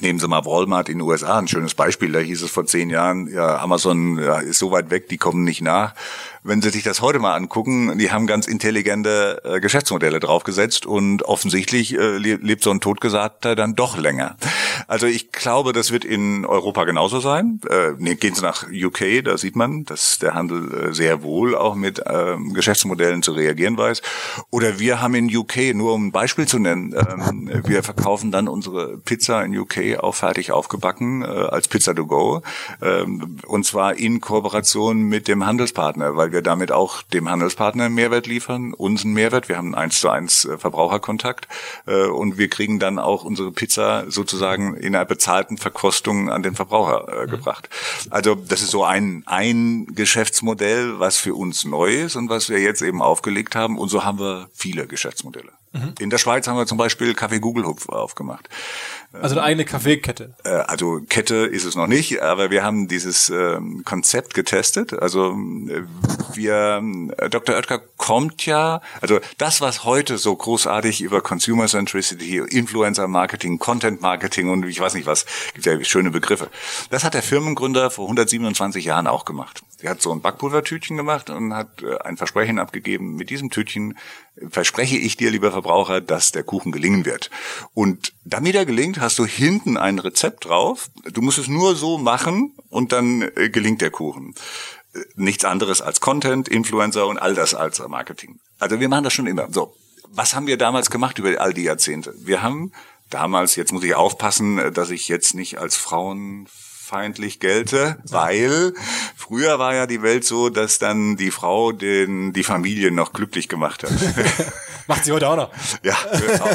Nehmen Sie mal Walmart in den USA, ein schönes Beispiel. Da hieß es vor zehn Jahren, ja, Amazon ja, ist so weit weg, die kommen nicht nach. Wenn Sie sich das heute mal angucken, die haben ganz intelligente äh, Geschäftsmodelle draufgesetzt und offensichtlich äh, lebt so ein Totgesagter dann doch länger. Also ich glaube, das wird in Europa genauso sein. Äh, nee, gehen Sie nach UK, da sieht man, dass der Handel äh, sehr wohl auch mit ähm, Geschäftsmodellen zu reagieren weiß. Oder wir haben in UK, nur um ein Beispiel zu nennen, ähm, wir verkaufen dann unsere Pizza in UK auch fertig aufgebacken äh, als Pizza to go. Ähm, und zwar in Kooperation mit dem Handelspartner, weil wir damit auch dem Handelspartner einen Mehrwert liefern, uns einen Mehrwert. Wir haben einen 1 zu 1 äh, Verbraucherkontakt äh, und wir kriegen dann auch unsere Pizza sozusagen in einer bezahlten Verkostung an den Verbraucher äh, mhm. gebracht. Also das ist so ein, ein Geschäftsmodell, was für uns neu ist und was wir jetzt eben aufgelegt haben. Und so haben wir viele Geschäftsmodelle. Mhm. In der Schweiz haben wir zum Beispiel Kaffee Google Hupf aufgemacht. Also eine eigene Kaffeekette. Äh, also Kette ist es noch nicht, aber wir haben dieses ähm, Konzept getestet. Also äh, wir, äh, Dr. Oetker kommt ja, also das, was heute so großartig über Consumer Centricity, Influencer Marketing, Content Marketing und ich weiß nicht was, gibt ja schöne Begriffe. Das hat der Firmengründer vor 127 Jahren auch gemacht. Er hat so ein Backpulvertütchen gemacht und hat ein Versprechen abgegeben, mit diesem Tütchen verspreche ich dir, lieber Verbraucher, dass der Kuchen gelingen wird. Und damit er gelingt, hast du hinten ein Rezept drauf. Du musst es nur so machen und dann äh, gelingt der Kuchen. Äh, nichts anderes als Content, Influencer und all das als Marketing. Also wir machen das schon immer. So, was haben wir damals gemacht über all die Jahrzehnte? Wir haben damals, jetzt muss ich aufpassen, äh, dass ich jetzt nicht als Frauen feindlich gelte, weil früher war ja die Welt so, dass dann die Frau den die Familie noch glücklich gemacht hat. (laughs) Macht sie heute auch noch. Ja,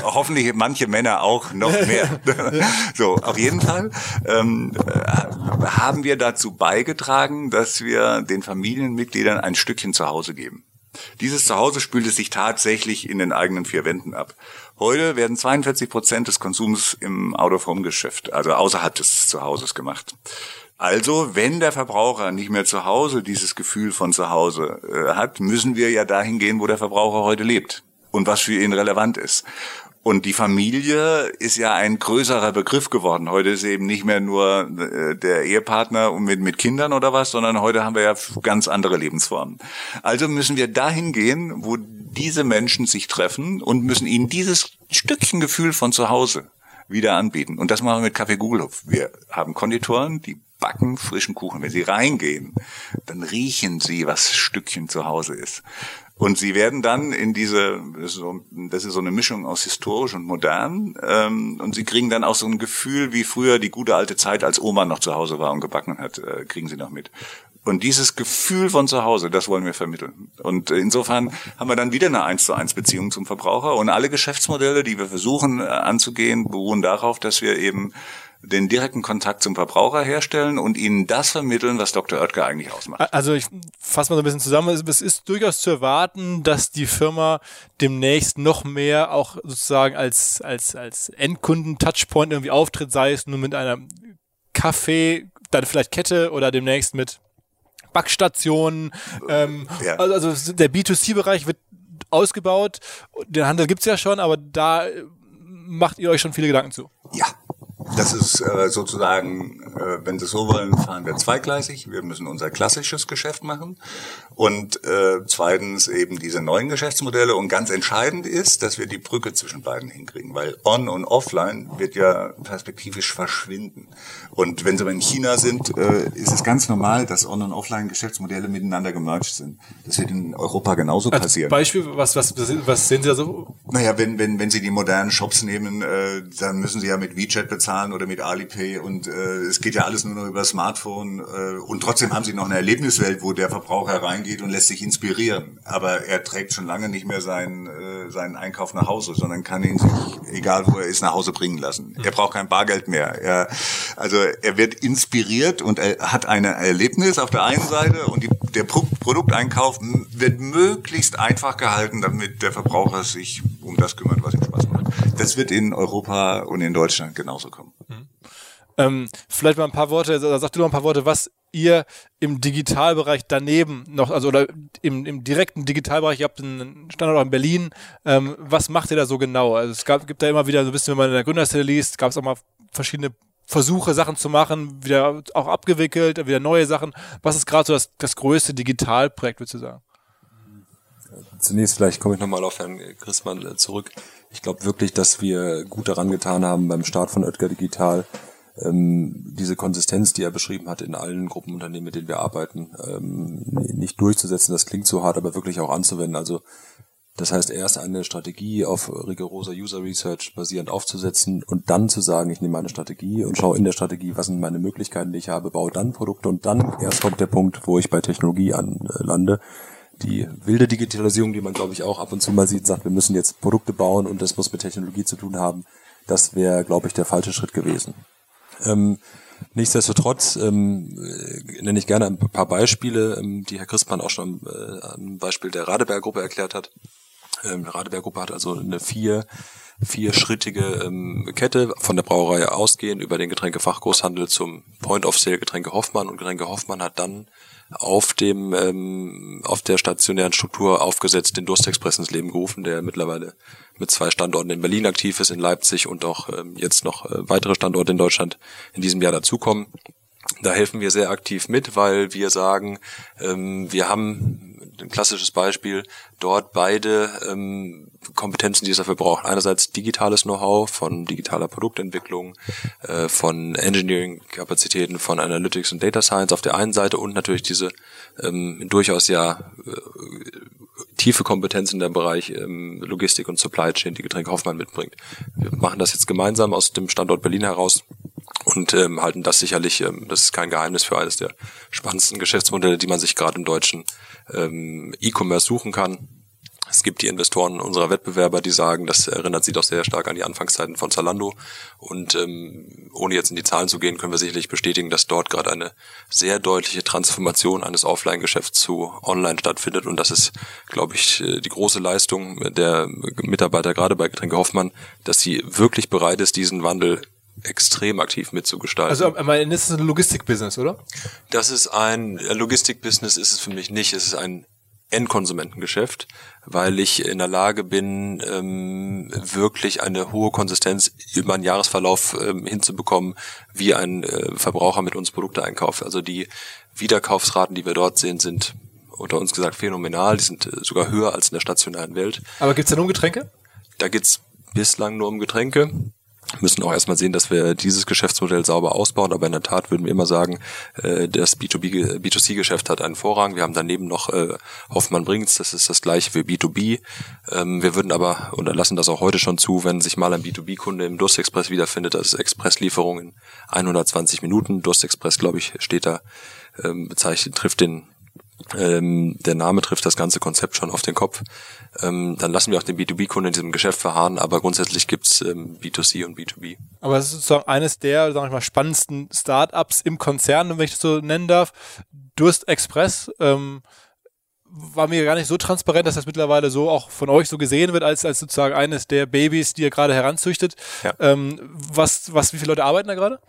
hoffentlich manche Männer auch noch mehr. (laughs) so, auf jeden Fall ähm, äh, haben wir dazu beigetragen, dass wir den Familienmitgliedern ein Stückchen zu Hause geben. Dieses Zuhause spült es sich tatsächlich in den eigenen vier Wänden ab. Heute werden 42 Prozent des Konsums im Out-of-Home-Geschäft, also außerhalb des Zuhauses gemacht. Also, wenn der Verbraucher nicht mehr zu Hause dieses Gefühl von zu Hause äh, hat, müssen wir ja dahin gehen, wo der Verbraucher heute lebt und was für ihn relevant ist. Und die Familie ist ja ein größerer Begriff geworden. Heute ist eben nicht mehr nur äh, der Ehepartner mit, mit Kindern oder was, sondern heute haben wir ja ganz andere Lebensformen. Also müssen wir dahin gehen, wo diese Menschen sich treffen und müssen ihnen dieses Stückchen Gefühl von zu Hause wieder anbieten. Und das machen wir mit Kaffee Gugelhof. Wir haben Konditoren, die backen frischen Kuchen. Wenn sie reingehen, dann riechen sie, was Stückchen zu Hause ist. Und sie werden dann in diese, das ist so, eine Mischung aus historisch und modern, ähm, und sie kriegen dann auch so ein Gefühl, wie früher die gute alte Zeit, als Oma noch zu Hause war und gebacken hat, äh, kriegen sie noch mit. Und dieses Gefühl von zu Hause, das wollen wir vermitteln. Und insofern haben wir dann wieder eine eins zu eins Beziehung zum Verbraucher. Und alle Geschäftsmodelle, die wir versuchen äh, anzugehen, beruhen darauf, dass wir eben den direkten Kontakt zum Verbraucher herstellen und ihnen das vermitteln, was Dr. Oetker eigentlich ausmacht. Also ich fasse mal so ein bisschen zusammen. Es ist durchaus zu erwarten, dass die Firma demnächst noch mehr auch sozusagen als, als, als Endkunden-Touchpoint irgendwie auftritt, sei es nur mit einer Kaffee, dann vielleicht Kette oder demnächst mit Backstationen. Ähm, ja. also, also der B2C-Bereich wird ausgebaut. Den Handel gibt's ja schon, aber da macht ihr euch schon viele Gedanken zu. Ja, das ist äh, sozusagen, äh, wenn Sie so wollen, fahren wir zweigleisig. Wir müssen unser klassisches Geschäft machen und äh, zweitens eben diese neuen Geschäftsmodelle. Und ganz entscheidend ist, dass wir die Brücke zwischen beiden hinkriegen, weil On und Offline wird ja perspektivisch verschwinden. Und wenn Sie in China sind, äh, ist es ganz normal, dass On- und Offline-Geschäftsmodelle miteinander gemerged sind. Das wird in Europa genauso Als passieren. Beispiel, was, was, was sehen Sie da so? Naja, wenn, wenn, wenn Sie die modernen Shops nehmen, äh, dann müssen Sie ja mit WeChat bezahlen oder mit Alipay und äh, es geht ja alles nur noch über Smartphone äh, und trotzdem haben Sie noch eine Erlebniswelt, wo der Verbraucher reingeht und lässt sich inspirieren. Aber er trägt schon lange nicht mehr seinen, äh, seinen Einkauf nach Hause, sondern kann ihn sich, egal wo er ist, nach Hause bringen lassen. Er braucht kein Bargeld mehr. Er, also er wird inspiriert und er hat ein Erlebnis auf der einen Seite und die, der Pro Produkteinkauf wird möglichst einfach gehalten, damit der Verbraucher sich um das kümmert, was ihm Spaß macht. Das wird in Europa und in Deutschland genauso kommen. Ähm, vielleicht mal ein paar Worte, oder sag du noch ein paar Worte, was ihr im Digitalbereich daneben noch, also oder im, im direkten Digitalbereich, ihr habt einen Standort auch in Berlin, ähm, was macht ihr da so genau? Also es gab, gibt da immer wieder so ein bisschen, wenn man in der Gründerszene liest, gab es auch mal verschiedene Versuche, Sachen zu machen, wieder auch abgewickelt, wieder neue Sachen. Was ist gerade so das, das größte Digitalprojekt, würdest du sagen? Zunächst vielleicht komme ich nochmal auf Herrn Christmann äh, zurück. Ich glaube wirklich, dass wir gut daran getan haben beim Start von Oetker Digital, diese Konsistenz, die er beschrieben hat, in allen Gruppenunternehmen, mit denen wir arbeiten, ähm, nicht durchzusetzen. Das klingt so hart, aber wirklich auch anzuwenden. Also das heißt, erst eine Strategie auf rigoroser User Research basierend aufzusetzen und dann zu sagen, ich nehme eine Strategie und schaue in der Strategie, was sind meine Möglichkeiten, die ich habe, baue dann Produkte und dann erst kommt der Punkt, wo ich bei Technologie anlande. Die wilde Digitalisierung, die man glaube ich auch ab und zu mal sieht, sagt, wir müssen jetzt Produkte bauen und das muss mit Technologie zu tun haben. Das wäre, glaube ich, der falsche Schritt gewesen. Ähm, nichtsdestotrotz ähm, nenne ich gerne ein paar Beispiele, ähm, die Herr Christmann auch schon äh, am Beispiel der Radeberg-Gruppe erklärt hat. Ähm, Radeberg-Gruppe hat also eine vier vierschrittige ähm, Kette von der Brauerei ausgehend über den Getränkefachgroßhandel zum Point of Sale Getränke Hoffmann und Getränke Hoffmann hat dann auf dem ähm, auf der stationären Struktur aufgesetzt den Durstexpress ins Leben gerufen, der mittlerweile mit zwei Standorten in Berlin aktiv ist, in Leipzig und auch ähm, jetzt noch äh, weitere Standorte in Deutschland in diesem Jahr dazukommen. Da helfen wir sehr aktiv mit, weil wir sagen, ähm, wir haben ein klassisches Beispiel, dort beide ähm, Kompetenzen, die es dafür braucht. Einerseits digitales Know-how von digitaler Produktentwicklung, äh, von Engineering-Kapazitäten, von Analytics und Data Science auf der einen Seite und natürlich diese ähm, durchaus ja äh, tiefe Kompetenzen in der Bereich ähm, Logistik und Supply Chain, die Getränke Hoffmann mitbringt. Wir machen das jetzt gemeinsam aus dem Standort Berlin heraus und ähm, halten das sicherlich, ähm, das ist kein Geheimnis für eines der spannendsten Geschäftsmodelle, die man sich gerade im deutschen ähm, E-Commerce suchen kann. Es gibt die Investoren unserer Wettbewerber, die sagen, das erinnert sie doch sehr stark an die Anfangszeiten von Zalando. Und ähm, ohne jetzt in die Zahlen zu gehen, können wir sicherlich bestätigen, dass dort gerade eine sehr deutliche Transformation eines Offline-Geschäfts zu Online stattfindet. Und das ist, glaube ich, die große Leistung der Mitarbeiter gerade bei Getränke Hoffmann, dass sie wirklich bereit ist, diesen Wandel extrem aktiv mitzugestalten. Also am Ende ist es ein Logistikbusiness, oder? Das ist ein Logistikbusiness ist es für mich nicht. Es ist ein Endkonsumentengeschäft, weil ich in der Lage bin, ähm, wirklich eine hohe Konsistenz über einen Jahresverlauf ähm, hinzubekommen, wie ein äh, Verbraucher mit uns Produkte einkauft. Also die Wiederkaufsraten, die wir dort sehen, sind unter uns gesagt phänomenal. Die sind äh, sogar höher als in der stationären Welt. Aber gibt's nur um Getränke? Da geht's bislang nur um Getränke müssen auch erstmal sehen, dass wir dieses Geschäftsmodell sauber ausbauen, aber in der Tat würden wir immer sagen, äh, das B2B, B2C-Geschäft hat einen Vorrang. Wir haben daneben noch äh, Hoffmann Brinks, das ist das gleiche für B2B. Ähm, wir würden aber, und lassen das auch heute schon zu, wenn sich mal ein B2B-Kunde im Durstexpress wiederfindet, das ist Expresslieferung in 120 Minuten. Durstexpress, glaube ich, steht da, ähm, bezeichnet, trifft den ähm, der Name trifft das ganze Konzept schon auf den Kopf. Ähm, dann lassen wir auch den B2B-Kunden in diesem Geschäft verharren, aber grundsätzlich gibt's ähm, B2C und B2B. Aber es ist sozusagen eines der, sag ich mal, spannendsten Startups im Konzern, wenn ich das so nennen darf. Durst Express ähm, war mir gar nicht so transparent, dass das mittlerweile so auch von euch so gesehen wird, als, als sozusagen eines der Babys, die ihr gerade heranzüchtet. Ja. Ähm, was, was, wie viele Leute arbeiten da gerade?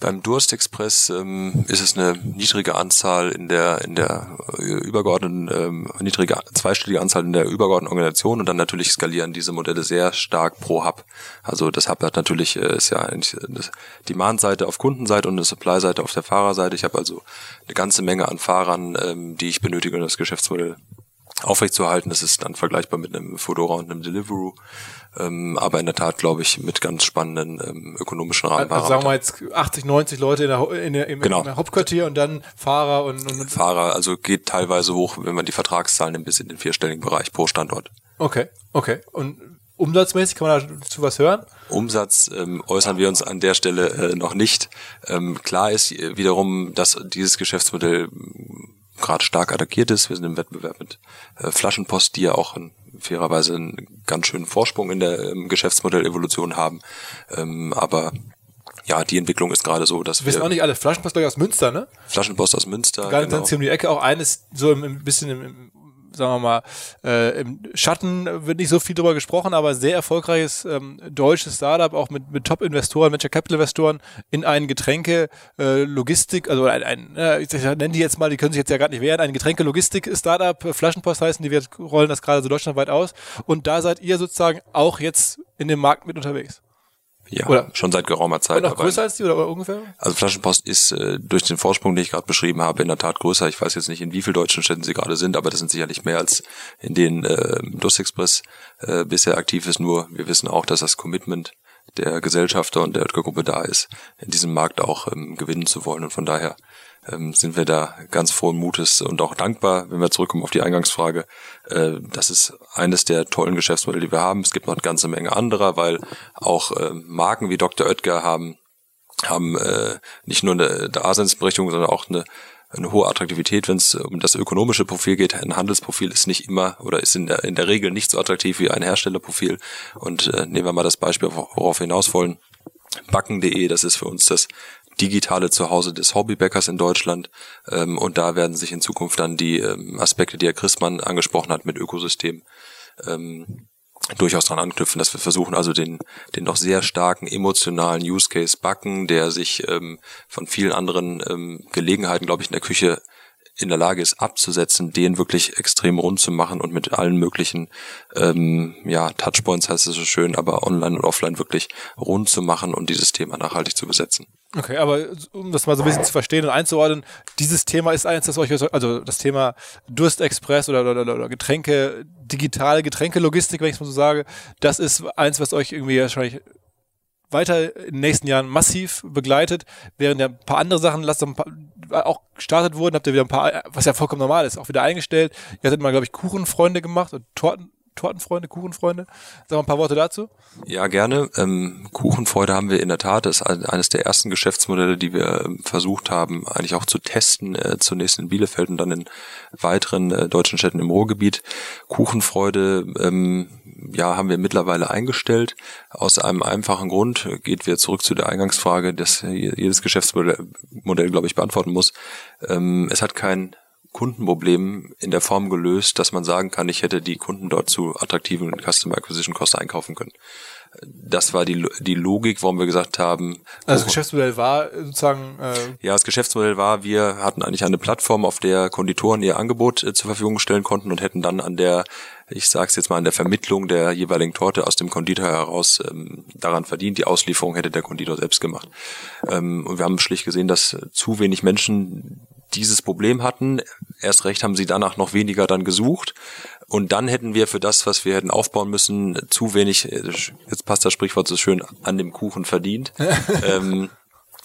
Beim Durstexpress ähm, ist es eine niedrige Anzahl in der in der äh, übergeordneten ähm, niedrige zweistellige Anzahl in der übergeordneten Organisation und dann natürlich skalieren diese Modelle sehr stark pro Hub. Also das Hub hat natürlich äh, ist ja eigentlich eine Demand-Seite auf Kundenseite und eine Supply-Seite auf der Fahrerseite. Ich habe also eine ganze Menge an Fahrern, ähm, die ich benötige, um das Geschäftsmodell aufrechtzuerhalten. Das ist dann vergleichbar mit einem Fedora und einem Deliveroo. Ähm, aber in der Tat, glaube ich, mit ganz spannenden ähm, ökonomischen Rahmenparametern. Also sagen wir jetzt 80, 90 Leute in der, in der, im, genau. im Hauptquartier und dann Fahrer und, und Fahrer, also geht teilweise hoch, wenn man die Vertragszahlen nimmt, bis in den vierstelligen Bereich pro Standort. Okay, okay. Und umsatzmäßig kann man dazu was hören? Umsatz ähm, äußern wir uns an der Stelle äh, noch nicht. Ähm, klar ist wiederum, dass dieses Geschäftsmodell gerade stark attackiert ist. Wir sind im Wettbewerb mit äh, Flaschenpost, die ja auch in, fairerweise einen ganz schönen Vorsprung in der ähm, Geschäftsmodellevolution haben. Ähm, aber ja, die Entwicklung ist gerade so, dass wir. Wissen auch nicht alle. Flaschenpost, glaube ich, aus Münster, ne? Flaschenpost aus Münster. Ganz, genau. ganz hier um die Ecke auch eines, so ein bisschen im, im sagen wir mal, äh, im Schatten wird nicht so viel drüber gesprochen, aber sehr erfolgreiches ähm, deutsches Startup, auch mit, mit Top-Investoren, Venture Capital-Investoren in einen Getränke, äh, Logistik, also ein, ein äh, ich nenne die jetzt mal, die können sich jetzt ja gar nicht wehren, ein Getränke-Logistik-Startup, äh, Flaschenpost heißen, die wir rollen das gerade so deutschlandweit aus. Und da seid ihr sozusagen auch jetzt in dem Markt mit unterwegs. Ja, oder schon seit geraumer Zeit. Noch größer als die oder ungefähr? Also Flaschenpost ist äh, durch den Vorsprung, den ich gerade beschrieben habe, in der Tat größer. Ich weiß jetzt nicht, in wie vielen deutschen Städten sie gerade sind, aber das sind sicherlich mehr als in denen äh, Dus Express äh, bisher aktiv ist. Nur wir wissen auch, dass das Commitment der Gesellschafter und der Oetker-Gruppe da ist, in diesem Markt auch ähm, gewinnen zu wollen. Und von daher ähm, sind wir da ganz frohen Mutes und auch dankbar, wenn wir zurückkommen auf die Eingangsfrage. Äh, das ist eines der tollen Geschäftsmodelle, die wir haben. Es gibt noch eine ganze Menge anderer, weil auch äh, Marken wie Dr. Oetker haben haben äh, nicht nur eine Daseinsberechtigung, sondern auch eine eine hohe Attraktivität, wenn es um das ökonomische Profil geht. Ein Handelsprofil ist nicht immer oder ist in der, in der Regel nicht so attraktiv wie ein Herstellerprofil. Und äh, nehmen wir mal das Beispiel, worauf wir hinaus wollen. Backen.de, das ist für uns das digitale Zuhause des Hobbybäckers in Deutschland. Ähm, und da werden sich in Zukunft dann die ähm, Aspekte, die Herr Christmann angesprochen hat mit Ökosystem, ähm, durchaus dran anknüpfen, dass wir versuchen also den, den noch sehr starken emotionalen Use Case backen, der sich ähm, von vielen anderen ähm, Gelegenheiten, glaube ich, in der Küche in der Lage ist abzusetzen, den wirklich extrem rund zu machen und mit allen möglichen ähm, ja, Touchpoints heißt es so schön, aber online und offline wirklich rund zu machen und dieses Thema nachhaltig zu besetzen. Okay, aber um das mal so ein bisschen zu verstehen und einzuordnen, dieses Thema ist eins, das euch, also das Thema Durstexpress oder, oder, oder Getränke, digitale Getränkelogistik, wenn ich es mal so sage, das ist eins, was euch irgendwie wahrscheinlich weiter in den nächsten Jahren massiv begleitet, während ja ein paar andere Sachen lasst auch gestartet wurden, habt ihr wieder ein paar, was ja vollkommen normal ist, auch wieder eingestellt. Ihr hattet mal, glaube ich, Kuchenfreunde gemacht und Torten, Tortenfreunde, Kuchenfreunde. Sag mal ein paar Worte dazu. Ja, gerne. Ähm, Kuchenfreude haben wir in der Tat. Das ist eines der ersten Geschäftsmodelle, die wir ähm, versucht haben, eigentlich auch zu testen. Äh, zunächst in Bielefeld und dann in weiteren äh, deutschen Städten im Ruhrgebiet. Kuchenfreude, ähm, ja, haben wir mittlerweile eingestellt. Aus einem einfachen Grund geht wir zurück zu der Eingangsfrage, dass jedes Geschäftsmodell, glaube ich, beantworten muss. Ähm, es hat kein Kundenproblem in der Form gelöst, dass man sagen kann, ich hätte die Kunden dort zu attraktiven Customer Acquisition Cost einkaufen können. Das war die, die Logik, warum wir gesagt haben. Also das Geschäftsmodell war sozusagen. Äh ja, das Geschäftsmodell war, wir hatten eigentlich eine Plattform, auf der Konditoren ihr Angebot äh, zur Verfügung stellen konnten und hätten dann an der, ich sag's jetzt mal, an der Vermittlung der jeweiligen Torte aus dem Konditor heraus ähm, daran verdient. Die Auslieferung hätte der Konditor selbst gemacht. Ähm, und wir haben schlicht gesehen, dass zu wenig Menschen dieses Problem hatten. Erst recht haben sie danach noch weniger dann gesucht. Und dann hätten wir für das, was wir hätten aufbauen müssen, zu wenig, jetzt passt das Sprichwort so schön, an dem Kuchen verdient. (laughs) ähm,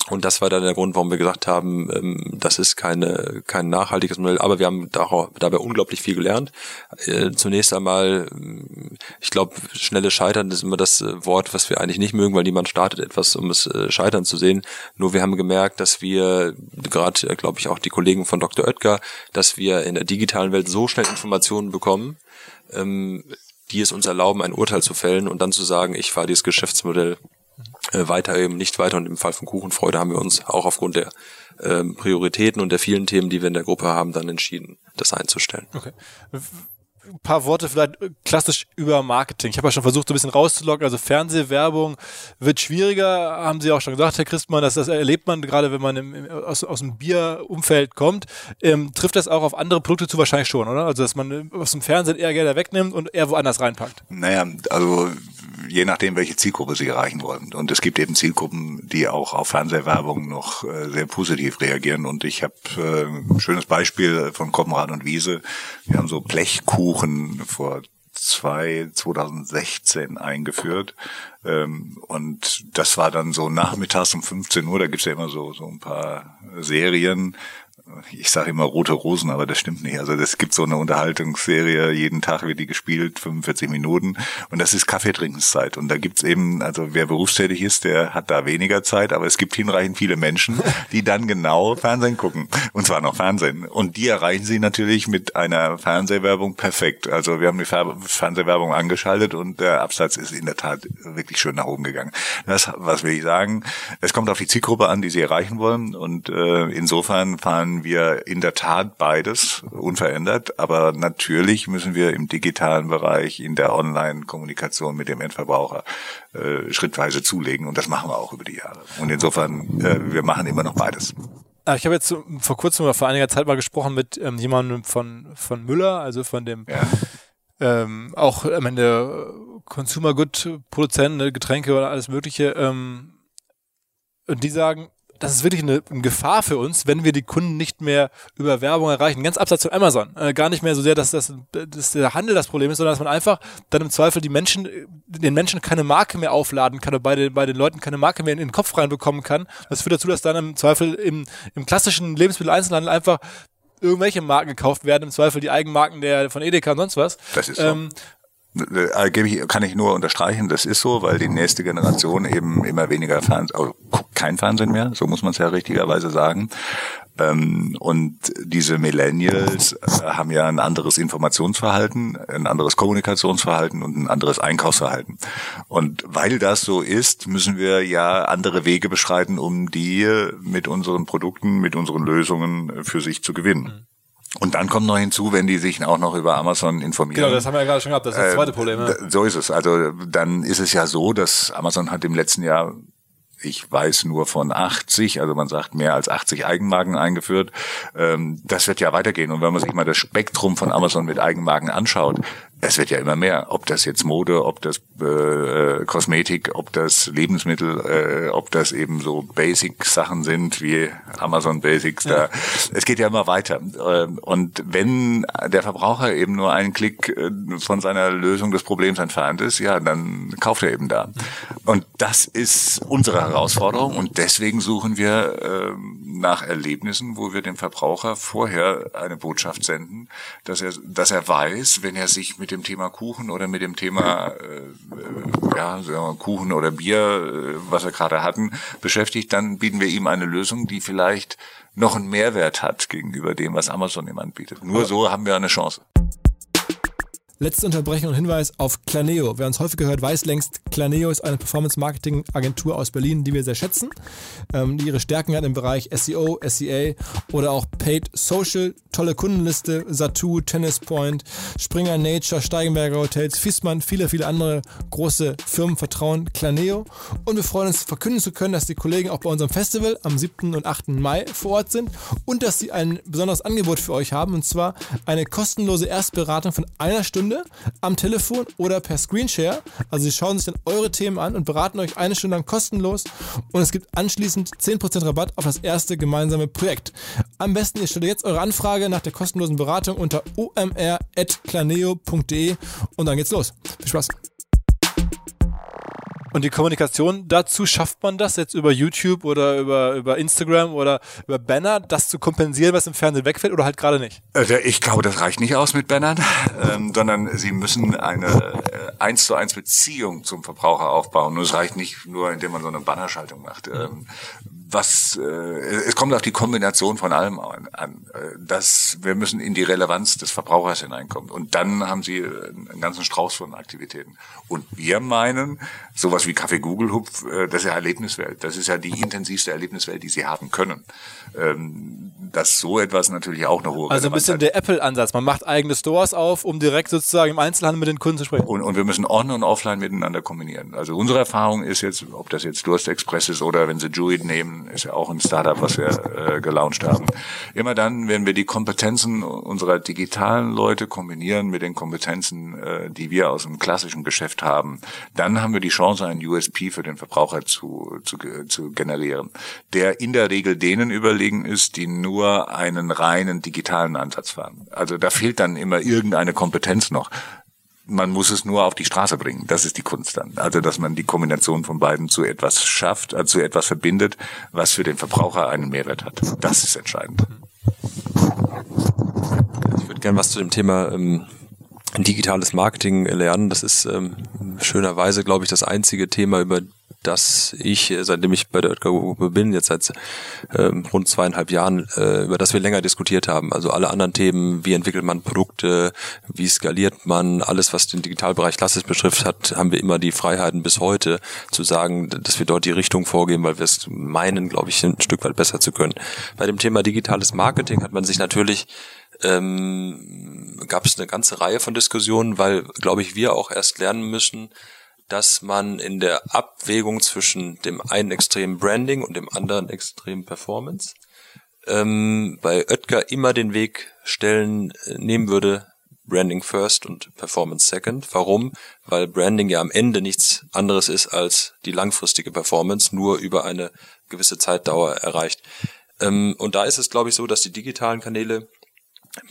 und das war dann der Grund, warum wir gesagt haben, ähm, das ist keine, kein nachhaltiges Modell, aber wir haben dabei unglaublich viel gelernt. Äh, zunächst einmal, ähm, ich glaube, schnelle Scheitern ist immer das äh, Wort, was wir eigentlich nicht mögen, weil niemand startet etwas, um es äh, scheitern zu sehen. Nur wir haben gemerkt, dass wir, gerade, glaube ich, auch die Kollegen von Dr. Oetker, dass wir in der digitalen Welt so schnell Informationen bekommen, ähm, die es uns erlauben, ein Urteil zu fällen und dann zu sagen, ich fahre dieses Geschäftsmodell weiter eben nicht weiter. Und im Fall von Kuchenfreude haben wir uns auch aufgrund der ähm, Prioritäten und der vielen Themen, die wir in der Gruppe haben, dann entschieden, das einzustellen. Okay ein paar Worte vielleicht äh, klassisch über Marketing. Ich habe ja schon versucht, so ein bisschen rauszulocken. Also Fernsehwerbung wird schwieriger, haben Sie auch schon gesagt, Herr Christmann. Das, das erlebt man gerade, wenn man im, aus, aus dem Bierumfeld kommt. Ähm, trifft das auch auf andere Produkte zu wahrscheinlich schon, oder? Also dass man äh, aus dem Fernsehen eher Gelder wegnimmt und eher woanders reinpackt. Naja, also je nachdem, welche Zielgruppe Sie erreichen wollen. Und es gibt eben Zielgruppen, die auch auf Fernsehwerbung noch äh, sehr positiv reagieren. Und ich habe äh, ein schönes Beispiel von Koppenrad und Wiese. Wir haben so Blechkuchen vor zwei 2016 eingeführt. Ähm, und das war dann so nachmittags um 15 Uhr da gibt's ja immer so so ein paar Serien ich sage immer rote Rosen, aber das stimmt nicht. Also das gibt so eine Unterhaltungsserie, jeden Tag wird die gespielt, 45 Minuten und das ist Kaffeetrinkenszeit. Und da gibt's eben, also wer berufstätig ist, der hat da weniger Zeit, aber es gibt hinreichend viele Menschen, (laughs) die dann genau Fernsehen gucken. Und zwar noch Fernsehen. Und die erreichen sie natürlich mit einer Fernsehwerbung perfekt. Also wir haben die Fernsehwerbung angeschaltet und der Absatz ist in der Tat wirklich schön nach oben gegangen. Das, was will ich sagen? Es kommt auf die Zielgruppe an, die sie erreichen wollen und äh, insofern fahren machen wir in der Tat beides unverändert, aber natürlich müssen wir im digitalen Bereich, in der Online-Kommunikation mit dem Endverbraucher äh, schrittweise zulegen und das machen wir auch über die Jahre. Und insofern, äh, wir machen immer noch beides. Ah, ich habe jetzt vor kurzem oder vor einiger Zeit mal gesprochen mit ähm, jemandem von, von Müller, also von dem ja. ähm, auch am Ende Consumer Good Produzent, ne, Getränke oder alles Mögliche. Ähm, und die sagen, das ist wirklich eine, eine, Gefahr für uns, wenn wir die Kunden nicht mehr über Werbung erreichen. Ganz abseits von Amazon. Äh, gar nicht mehr so sehr, dass, das, dass der Handel das Problem ist, sondern dass man einfach dann im Zweifel die Menschen, den Menschen keine Marke mehr aufladen kann oder bei den, bei den Leuten keine Marke mehr in den Kopf reinbekommen kann. Das führt dazu, dass dann im Zweifel im, im klassischen Lebensmitteleinzelhandel einfach irgendwelche Marken gekauft werden, im Zweifel die Eigenmarken der von Edeka und sonst was. Das ist so. Ähm, äh, kann ich nur unterstreichen, das ist so, weil die nächste Generation eben immer weniger Fernsehen, also kein Fernsehen mehr, so muss man es ja richtigerweise sagen. Ähm, und diese Millennials äh, haben ja ein anderes Informationsverhalten, ein anderes Kommunikationsverhalten und ein anderes Einkaufsverhalten. Und weil das so ist, müssen wir ja andere Wege beschreiten, um die mit unseren Produkten, mit unseren Lösungen für sich zu gewinnen. Und dann kommt noch hinzu, wenn die sich auch noch über Amazon informieren. Genau, das haben wir ja gerade schon gehabt, das ist das zweite Problem. Ja. So ist es. Also dann ist es ja so, dass Amazon hat im letzten Jahr ich weiß nur von 80, also man sagt mehr als 80 Eigenmarken eingeführt. Ähm, das wird ja weitergehen. Und wenn man sich mal das Spektrum von Amazon mit Eigenmarken anschaut, es wird ja immer mehr. Ob das jetzt Mode, ob das äh, äh, Kosmetik, ob das Lebensmittel, äh, ob das eben so Basic-Sachen sind wie Amazon Basics. Da, ja. Es geht ja immer weiter. Ähm, und wenn der Verbraucher eben nur einen Klick äh, von seiner Lösung des Problems entfernt ist, ja, dann kauft er eben da. Und das ist unsere Herausforderung. Und deswegen suchen wir äh, nach Erlebnissen, wo wir dem Verbraucher vorher eine Botschaft senden, dass er, dass er weiß, wenn er sich mit dem Thema Kuchen oder mit dem Thema äh, ja, Kuchen oder Bier, äh, was wir gerade hatten, beschäftigt, dann bieten wir ihm eine Lösung, die vielleicht noch einen Mehrwert hat gegenüber dem, was Amazon ihm anbietet. Nur so haben wir eine Chance. Letzte Unterbrechung und Hinweis auf Claneo. Wer uns häufig hört, weiß längst, Claneo ist eine Performance-Marketing-Agentur aus Berlin, die wir sehr schätzen, ähm, die ihre Stärken hat im Bereich SEO, SEA oder auch Paid Social. Tolle Kundenliste, Satu, Tennis Point, Springer Nature, Steigenberger Hotels, Fiesmann, viele, viele andere große Firmen vertrauen Claneo. Und wir freuen uns, verkünden zu können, dass die Kollegen auch bei unserem Festival am 7. und 8. Mai vor Ort sind und dass sie ein besonderes Angebot für euch haben, und zwar eine kostenlose Erstberatung von einer Stunde Stunde am Telefon oder per Screenshare. Also sie schauen sich dann eure Themen an und beraten euch eine Stunde lang kostenlos und es gibt anschließend 10% Rabatt auf das erste gemeinsame Projekt. Am besten ihr stellt jetzt eure Anfrage nach der kostenlosen Beratung unter omr.planeo.de und dann geht's los. Viel Spaß! Und die Kommunikation dazu, schafft man das jetzt über YouTube oder über, über Instagram oder über Banner, das zu kompensieren, was im Fernsehen wegfällt oder halt gerade nicht? Also ich glaube, das reicht nicht aus mit Bannern, ähm, sondern sie müssen eine äh, eins zu eins Beziehung zum Verbraucher aufbauen. Und es reicht nicht nur, indem man so eine Bannerschaltung macht. Ähm, was äh, es kommt auf die Kombination von allem an. Äh, dass wir müssen in die Relevanz des Verbrauchers hineinkommen. Und dann haben sie einen ganzen Strauß von Aktivitäten. Und wir meinen, sowas wie Kaffee Google Hupf, äh, das ist ja Erlebniswelt. Das ist ja die intensivste Erlebniswelt, die sie haben können. Ähm, dass so etwas natürlich auch eine hohe Also ein bisschen hat. der Apple-Ansatz. Man macht eigene Stores auf, um direkt sozusagen im Einzelhandel mit den Kunden zu sprechen. Und, und wir müssen on und offline miteinander kombinieren. Also unsere Erfahrung ist jetzt, ob das jetzt Durst Express ist oder wenn sie Juid nehmen, ist ja auch ein Startup, was wir äh, gelauncht haben. Immer dann, wenn wir die Kompetenzen unserer digitalen Leute kombinieren mit den Kompetenzen, äh, die wir aus dem klassischen Geschäft haben, dann haben wir die Chance, einen USP für den Verbraucher zu, zu, zu generieren, der in der Regel denen überlegen ist, die nur einen reinen digitalen Ansatz fahren. Also da fehlt dann immer irgendeine Kompetenz noch man muss es nur auf die Straße bringen. Das ist die Kunst dann. Also, dass man die Kombination von beiden zu etwas schafft, also zu etwas verbindet, was für den Verbraucher einen Mehrwert hat. Das ist entscheidend. Ich würde gerne was zu dem Thema ähm, digitales Marketing lernen. Das ist ähm, schönerweise, glaube ich, das einzige Thema, über dass ich, seitdem ich bei der Oetker-Gruppe bin, jetzt seit ähm, rund zweieinhalb Jahren, äh, über das wir länger diskutiert haben. Also alle anderen Themen, wie entwickelt man Produkte, wie skaliert man, alles, was den Digitalbereich klassisch betrifft, hat, haben wir immer die Freiheiten bis heute zu sagen, dass wir dort die Richtung vorgeben, weil wir es meinen, glaube ich, ein Stück weit besser zu können. Bei dem Thema digitales Marketing hat man sich natürlich ähm, gab es eine ganze Reihe von Diskussionen, weil, glaube ich, wir auch erst lernen müssen, dass man in der Abwägung zwischen dem einen Extrem Branding und dem anderen Extrem Performance ähm, bei Oetker immer den Weg stellen äh, nehmen würde, Branding first und Performance second. Warum? Weil Branding ja am Ende nichts anderes ist als die langfristige Performance, nur über eine gewisse Zeitdauer erreicht. Ähm, und da ist es, glaube ich, so, dass die digitalen Kanäle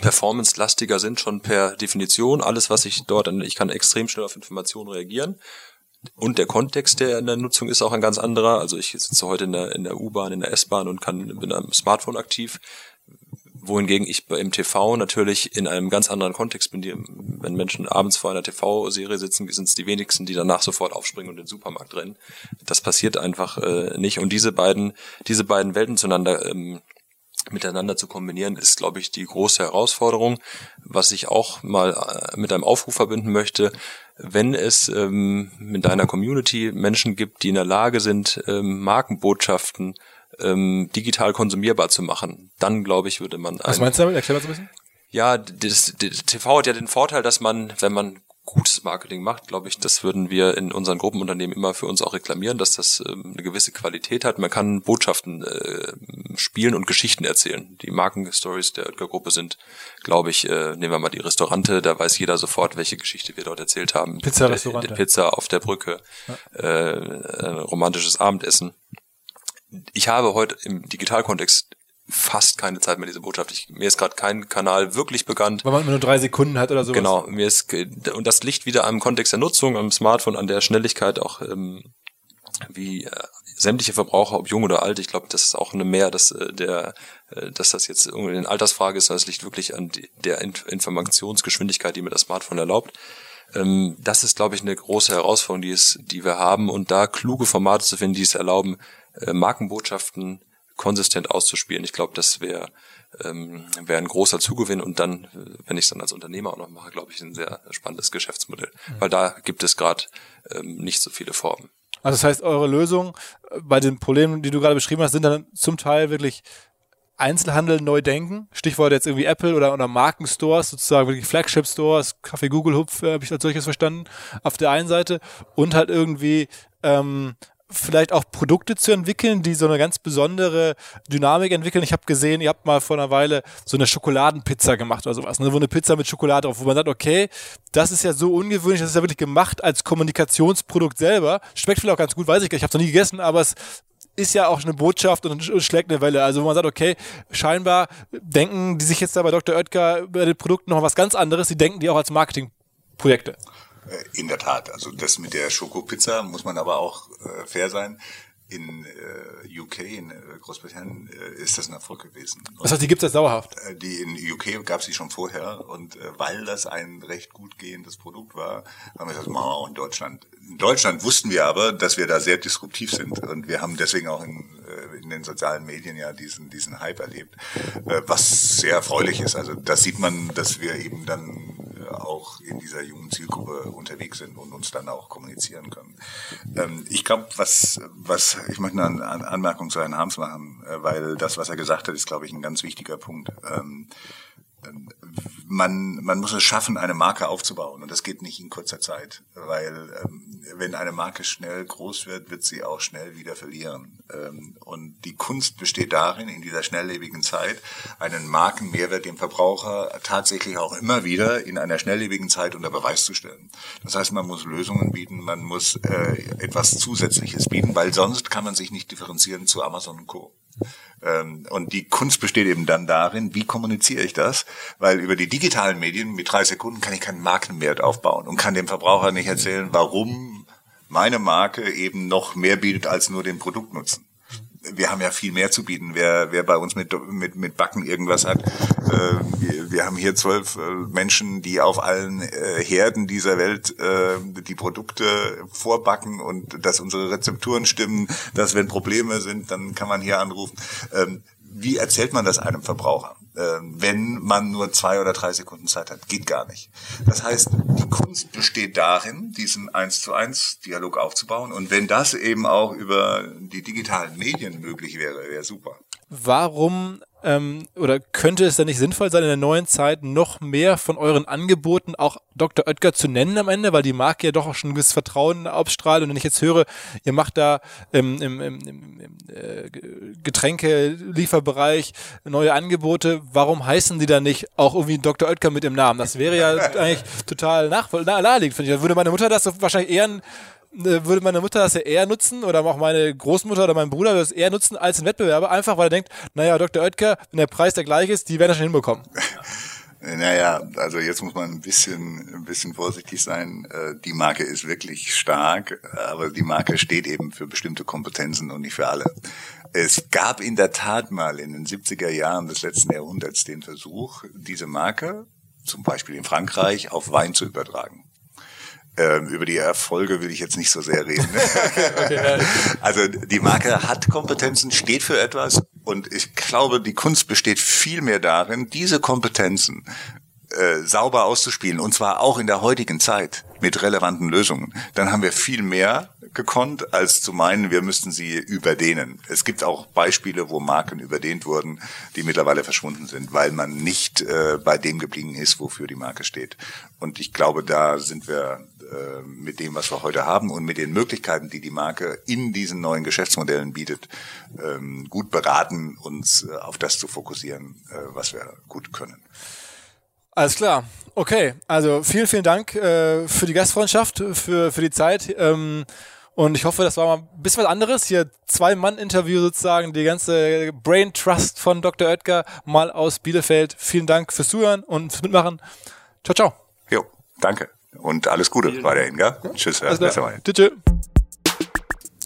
performance-lastiger sind schon per Definition. Alles, was ich dort, ich kann extrem schnell auf Informationen reagieren. Und der Kontext der in der Nutzung ist auch ein ganz anderer. Also ich sitze heute in der, in der U-Bahn, in der S-Bahn und kann bin am Smartphone aktiv. Wohingegen ich im TV natürlich in einem ganz anderen Kontext bin. Die, wenn Menschen abends vor einer TV-Serie sitzen, sind es die wenigsten, die danach sofort aufspringen und in den Supermarkt rennen. Das passiert einfach äh, nicht. Und diese beiden, diese beiden Welten zueinander ähm, miteinander zu kombinieren, ist, glaube ich, die große Herausforderung. Was ich auch mal äh, mit einem Aufruf verbinden möchte, wenn es ähm, mit deiner Community Menschen gibt, die in der Lage sind, ähm, Markenbotschaften ähm, digital konsumierbar zu machen, dann glaube ich, würde man. Was meinst du damit? Erklär mal so ein bisschen. Ja, das, das TV hat ja den Vorteil, dass man, wenn man gutes Marketing macht, glaube ich, das würden wir in unseren Gruppenunternehmen immer für uns auch reklamieren, dass das ähm, eine gewisse Qualität hat. Man kann Botschaften äh, spielen und Geschichten erzählen. Die Markenstories der Oetker-Gruppe sind, glaube ich, äh, nehmen wir mal die Restaurante, da weiß jeder sofort, welche Geschichte wir dort erzählt haben. Pizza-Restaurant. Pizza auf der Brücke, ja. äh, romantisches Abendessen. Ich habe heute im Digitalkontext fast keine Zeit mehr diese Botschaft. Ich, mir ist gerade kein Kanal wirklich bekannt. Weil man nur drei Sekunden hat oder so. Genau, mir ist und das liegt wieder am Kontext der Nutzung am Smartphone, an der Schnelligkeit auch ähm, wie äh, sämtliche Verbraucher, ob jung oder alt. Ich glaube, das ist auch eine mehr, dass äh, der, äh, dass das jetzt irgendwie eine Altersfrage ist, sondern es liegt wirklich an der Informationsgeschwindigkeit, die mir das Smartphone erlaubt. Ähm, das ist, glaube ich, eine große Herausforderung, die es, die wir haben und da kluge Formate zu finden, die es erlauben, äh, Markenbotschaften konsistent auszuspielen. Ich glaube, das wäre ähm, wäre ein großer Zugewinn und dann, wenn ich es dann als Unternehmer auch noch mache, glaube ich, ein sehr spannendes Geschäftsmodell, mhm. weil da gibt es gerade ähm, nicht so viele Formen. Also das heißt, eure Lösung äh, bei den Problemen, die du gerade beschrieben hast, sind dann zum Teil wirklich Einzelhandel neu denken. Stichwort jetzt irgendwie Apple oder, oder Markenstores, sozusagen wirklich Flagship-Stores, Kaffee Google Hupf, äh, habe ich als solches verstanden, auf der einen Seite und halt irgendwie ähm, vielleicht auch Produkte zu entwickeln, die so eine ganz besondere Dynamik entwickeln. Ich habe gesehen, ihr habt mal vor einer Weile so eine Schokoladenpizza gemacht oder sowas, ne? wo eine Pizza mit Schokolade drauf, wo man sagt, okay, das ist ja so ungewöhnlich, das ist ja wirklich gemacht als Kommunikationsprodukt selber. Schmeckt vielleicht auch ganz gut, weiß ich gar nicht, ich habe noch nie gegessen, aber es ist ja auch eine Botschaft und schlägt eine Welle. Also wo man sagt, okay, scheinbar denken die sich jetzt da bei Dr. Oetker bei den Produkten noch was ganz anderes, die denken die auch als Marketingprojekte. Äh, in der Tat. Also das mit der Schokopizza muss man aber auch äh, fair sein. In äh, UK, in äh, Großbritannien, äh, ist das ein Erfolg gewesen. Und das heißt, die gibt es dauerhaft? Äh, die in UK gab es die schon vorher und äh, weil das ein recht gut gehendes Produkt war, haben wir gesagt, machen wir auch in Deutschland. In Deutschland wussten wir aber, dass wir da sehr disruptiv sind und wir haben deswegen auch in, äh, in den sozialen Medien ja diesen diesen Hype erlebt, äh, was sehr erfreulich ist. Also das sieht man, dass wir eben dann auch in dieser jungen Zielgruppe unterwegs sind und uns dann auch kommunizieren können. Ähm, ich glaube, was, was, ich möchte eine Anmerkung zu Herrn Harms machen, äh, weil das, was er gesagt hat, ist, glaube ich, ein ganz wichtiger Punkt. Ähm, man, man muss es schaffen, eine Marke aufzubauen. Und das geht nicht in kurzer Zeit, weil ähm, wenn eine Marke schnell groß wird, wird sie auch schnell wieder verlieren. Ähm, und die Kunst besteht darin, in dieser schnelllebigen Zeit einen Markenmehrwert dem Verbraucher tatsächlich auch immer wieder in einer schnelllebigen Zeit unter Beweis zu stellen. Das heißt, man muss Lösungen bieten, man muss äh, etwas Zusätzliches bieten, weil sonst kann man sich nicht differenzieren zu Amazon und Co. Ähm, und die Kunst besteht eben dann darin, wie kommuniziere ich das? Weil über die digitalen Medien mit drei Sekunden kann ich keinen Markenwert aufbauen und kann dem Verbraucher nicht erzählen, warum meine Marke eben noch mehr bietet als nur den Produktnutzen. wir haben ja viel mehr zu bieten. Wer, wer bei uns mit, mit, mit Backen irgendwas hat, äh, wir, wir haben hier zwölf äh, Menschen, die auf allen äh, Herden dieser Welt äh, die Produkte vorbacken und dass unsere Rezepturen stimmen, dass wenn Probleme sind, dann kann man hier anrufen. Ähm, wie erzählt man das einem Verbraucher, äh, wenn man nur zwei oder drei Sekunden Zeit hat? Geht gar nicht. Das heißt, die Kunst besteht darin, diesen eins zu eins Dialog aufzubauen. Und wenn das eben auch über die digitalen Medien möglich wäre, wäre super. Warum ähm, oder könnte es denn nicht sinnvoll sein, in der neuen Zeit noch mehr von euren Angeboten auch Dr. Oetker zu nennen am Ende, weil die Marke ja doch auch schon ein gewisses Vertrauen abstrahlt. Und wenn ich jetzt höre, ihr macht da im, im, im, im äh, Getränkelieferbereich neue Angebote, warum heißen die dann nicht auch irgendwie Dr. Oetker mit im Namen? Das wäre ja eigentlich total naheliegend, finde ich. Da würde meine Mutter das wahrscheinlich eher würde meine Mutter das ja eher nutzen oder auch meine Großmutter oder mein Bruder das eher nutzen als ein Wettbewerber, einfach weil er denkt, naja, Dr. Oetker, wenn der Preis der gleiche ist, die werden das schon hinbekommen. (laughs) Naja, also jetzt muss man ein bisschen, ein bisschen vorsichtig sein. Äh, die Marke ist wirklich stark, aber die Marke steht eben für bestimmte Kompetenzen und nicht für alle. Es gab in der Tat mal in den 70er Jahren des letzten Jahrhunderts den Versuch, diese Marke, zum Beispiel in Frankreich, auf Wein zu übertragen. Ähm, über die Erfolge will ich jetzt nicht so sehr reden. (laughs) (laughs) also die Marke hat Kompetenzen, steht für etwas und ich glaube, die Kunst besteht viel mehr darin, diese Kompetenzen äh, sauber auszuspielen und zwar auch in der heutigen Zeit mit relevanten Lösungen, dann haben wir viel mehr gekonnt, als zu meinen, wir müssten sie überdehnen. Es gibt auch Beispiele, wo Marken überdehnt wurden, die mittlerweile verschwunden sind, weil man nicht äh, bei dem geblieben ist, wofür die Marke steht. Und ich glaube, da sind wir äh, mit dem, was wir heute haben und mit den Möglichkeiten, die die Marke in diesen neuen Geschäftsmodellen bietet, ähm, gut beraten, uns äh, auf das zu fokussieren, äh, was wir gut können. Alles klar. Okay, also vielen, vielen Dank äh, für die Gastfreundschaft, für, für die Zeit. Ähm, und ich hoffe, das war mal ein bisschen was anderes. Hier Zwei-Mann-Interview sozusagen, die ganze Brain Trust von Dr. Oetker mal aus Bielefeld. Vielen Dank fürs Zuhören und fürs Mitmachen. Ciao, ciao. Jo, danke. Und alles Gute weiterhin, gell? Tschüss, Herr Tschüss. Tschüss.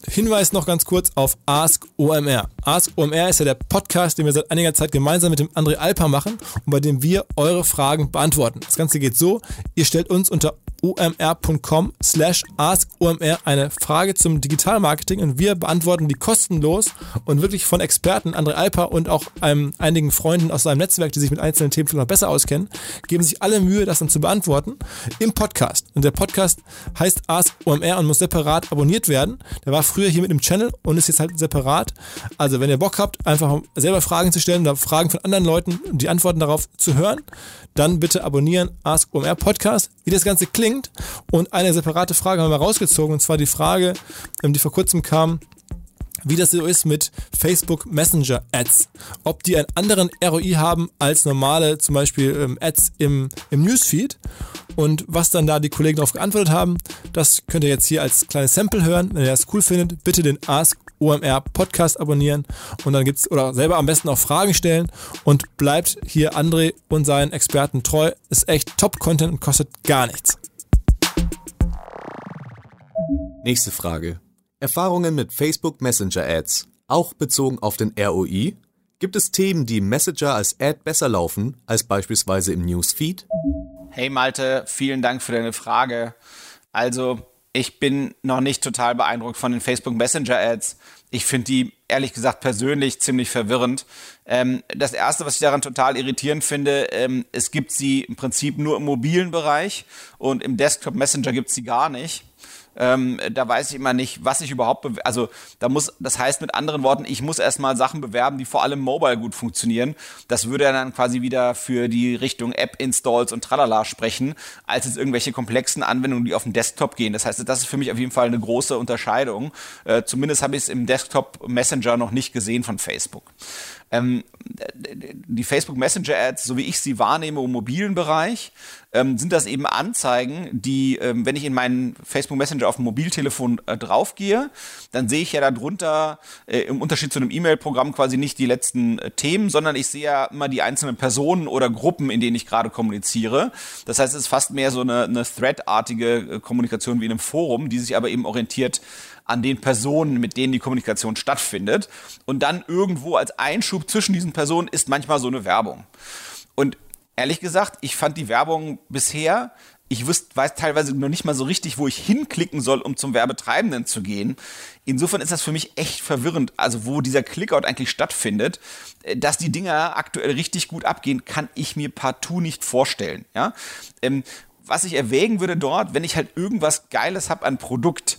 Hinweis noch ganz kurz auf Ask OMR. Ask OMR ist ja der Podcast, den wir seit einiger Zeit gemeinsam mit dem André Alper machen und bei dem wir eure Fragen beantworten. Das Ganze geht so, ihr stellt uns unter omr.com slash askomr eine Frage zum Digitalmarketing und wir beantworten die kostenlos und wirklich von Experten, André Alper und auch ähm, einigen Freunden aus seinem Netzwerk, die sich mit einzelnen Themen noch besser auskennen, geben sich alle Mühe, das dann zu beantworten im Podcast. Und der Podcast heißt Ask OMR und muss separat abonniert werden. Der war früher hier mit dem Channel und ist jetzt halt separat. Also wenn ihr Bock habt, einfach selber Fragen zu stellen oder Fragen von anderen Leuten, die Antworten darauf zu hören, dann bitte abonnieren Ask OMR Podcast. Wie das Ganze klingt und eine separate Frage haben wir rausgezogen und zwar die Frage, ähm, die vor kurzem kam, wie das so ist mit Facebook Messenger Ads. Ob die einen anderen ROI haben als normale zum Beispiel ähm, Ads im, im Newsfeed. Und was dann da die Kollegen darauf geantwortet haben, das könnt ihr jetzt hier als kleines Sample hören. Wenn ihr das cool findet, bitte den Ask OMR Podcast abonnieren und dann gibt's oder selber am besten auch Fragen stellen und bleibt hier André und seinen Experten treu. Ist echt Top Content und kostet gar nichts. Nächste Frage. Erfahrungen mit Facebook Messenger Ads, auch bezogen auf den ROI? Gibt es Themen, die im Messenger als Ad besser laufen als beispielsweise im Newsfeed? Hey Malte, vielen Dank für deine Frage. Also, ich bin noch nicht total beeindruckt von den Facebook Messenger Ads. Ich finde die ehrlich gesagt persönlich ziemlich verwirrend. Ähm, das erste, was ich daran total irritierend finde, ähm, es gibt sie im Prinzip nur im mobilen Bereich und im Desktop Messenger gibt es sie gar nicht. Ähm, da weiß ich immer nicht, was ich überhaupt, also da muss, das heißt mit anderen Worten, ich muss erstmal Sachen bewerben, die vor allem mobile gut funktionieren. Das würde dann quasi wieder für die Richtung App-Installs und tralala sprechen, als jetzt irgendwelche komplexen Anwendungen, die auf dem Desktop gehen. Das heißt, das ist für mich auf jeden Fall eine große Unterscheidung. Äh, zumindest habe ich es im Desktop Messenger noch nicht gesehen von Facebook. Ähm, die Facebook Messenger Ads, so wie ich sie wahrnehme im mobilen Bereich, ähm, sind das eben Anzeigen, die, ähm, wenn ich in meinen Facebook Messenger auf dem Mobiltelefon äh, draufgehe, dann sehe ich ja darunter äh, im Unterschied zu einem E-Mail-Programm quasi nicht die letzten äh, Themen, sondern ich sehe ja immer die einzelnen Personen oder Gruppen, in denen ich gerade kommuniziere. Das heißt, es ist fast mehr so eine, eine Thread-artige äh, Kommunikation wie in einem Forum, die sich aber eben orientiert an den Personen, mit denen die Kommunikation stattfindet. Und dann irgendwo als Einschub zwischen diesen Personen ist manchmal so eine Werbung. Und ehrlich gesagt, ich fand die Werbung bisher ich wüsste, weiß teilweise noch nicht mal so richtig, wo ich hinklicken soll, um zum Werbetreibenden zu gehen. Insofern ist das für mich echt verwirrend. Also wo dieser Clickout eigentlich stattfindet, äh, dass die Dinger aktuell richtig gut abgehen, kann ich mir partout nicht vorstellen. Ja? Ähm, was ich erwägen würde dort, wenn ich halt irgendwas Geiles habe an Produkt,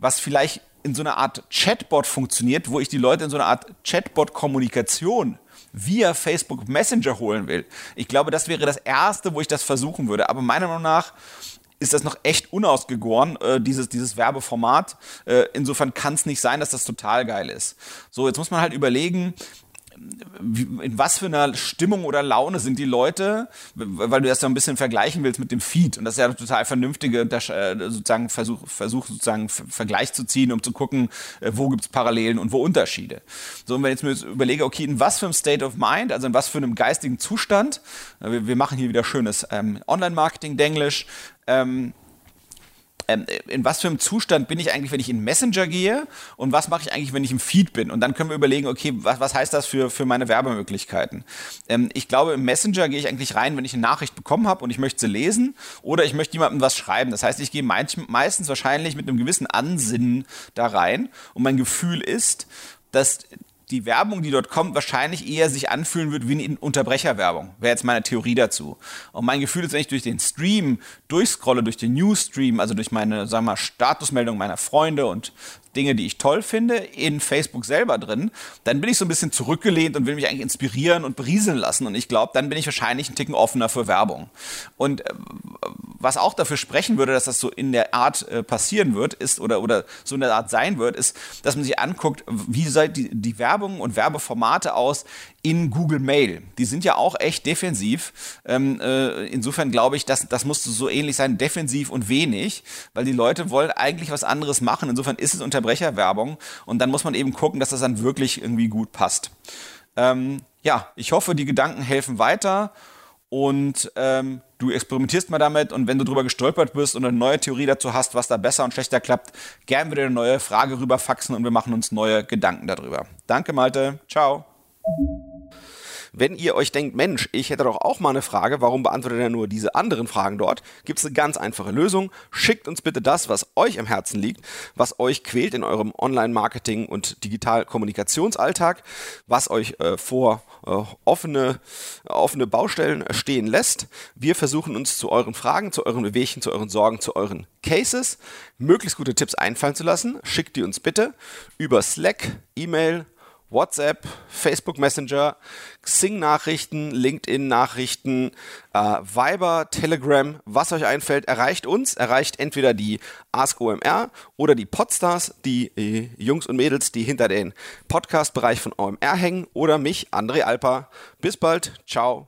was vielleicht in so einer Art Chatbot funktioniert, wo ich die Leute in so einer Art Chatbot-Kommunikation via Facebook Messenger holen will. Ich glaube, das wäre das Erste, wo ich das versuchen würde. Aber meiner Meinung nach ist das noch echt unausgegoren, äh, dieses, dieses Werbeformat. Äh, insofern kann es nicht sein, dass das total geil ist. So, jetzt muss man halt überlegen, in was für einer Stimmung oder Laune sind die Leute, weil du das ja ein bisschen vergleichen willst mit dem Feed. Und das ist ja total vernünftige äh, sozusagen Versuch, Versuch sozusagen Vergleich zu ziehen, um zu gucken, äh, wo gibt es Parallelen und wo Unterschiede. So, und wenn ich jetzt mir überlege, okay, in was für einem State of Mind, also in was für einem geistigen Zustand, äh, wir, wir machen hier wieder schönes ähm, Online-Marketing-Denglisch, ähm, ähm, in was für einem Zustand bin ich eigentlich, wenn ich in Messenger gehe und was mache ich eigentlich, wenn ich im Feed bin? Und dann können wir überlegen, okay, was, was heißt das für, für meine Werbemöglichkeiten? Ähm, ich glaube, im Messenger gehe ich eigentlich rein, wenn ich eine Nachricht bekommen habe und ich möchte sie lesen oder ich möchte jemandem was schreiben. Das heißt, ich gehe meistens wahrscheinlich mit einem gewissen Ansinnen da rein und mein Gefühl ist, dass die Werbung, die dort kommt, wahrscheinlich eher sich anfühlen wird wie eine Unterbrecherwerbung. Wäre jetzt meine Theorie dazu. Und mein Gefühl ist, wenn ich durch den Stream durchscrolle, durch den Newsstream, also durch meine, sagen wir mal, Statusmeldung meiner Freunde und Dinge, die ich toll finde, in Facebook selber drin, dann bin ich so ein bisschen zurückgelehnt und will mich eigentlich inspirieren und berieseln lassen. Und ich glaube, dann bin ich wahrscheinlich ein Ticken offener für Werbung. Und äh, was auch dafür sprechen würde, dass das so in der Art äh, passieren wird, ist oder, oder so in der Art sein wird, ist, dass man sich anguckt, wie sieht die, die Werbung und Werbeformate aus in Google Mail. Die sind ja auch echt defensiv. Ähm, äh, insofern glaube ich, dass das musste so ähnlich sein, defensiv und wenig, weil die Leute wollen eigentlich was anderes machen. Insofern ist es Unterbrecherwerbung und dann muss man eben gucken, dass das dann wirklich irgendwie gut passt. Ähm, ja, ich hoffe, die Gedanken helfen weiter und ähm, du experimentierst mal damit und wenn du drüber gestolpert bist und eine neue Theorie dazu hast, was da besser und schlechter klappt, gern wieder eine neue Frage rüberfaxen und wir machen uns neue Gedanken darüber. Danke, Malte. Ciao. Wenn ihr euch denkt, Mensch, ich hätte doch auch mal eine Frage, warum beantwortet er nur diese anderen Fragen dort? Gibt es eine ganz einfache Lösung. Schickt uns bitte das, was euch am Herzen liegt, was euch quält in eurem Online-Marketing und Digital-Kommunikationsalltag, was euch äh, vor äh, offene, offene Baustellen stehen lässt. Wir versuchen uns zu euren Fragen, zu euren Bewegchen, zu euren Sorgen, zu euren Cases möglichst gute Tipps einfallen zu lassen. Schickt die uns bitte über Slack, E-Mail, WhatsApp, Facebook Messenger, Xing-Nachrichten, LinkedIn-Nachrichten, äh, Viber, Telegram, was euch einfällt, erreicht uns, erreicht entweder die Ask OMR oder die Podstars, die äh, Jungs und Mädels, die hinter den Podcast-Bereich von OMR hängen, oder mich, André Alper. Bis bald, ciao.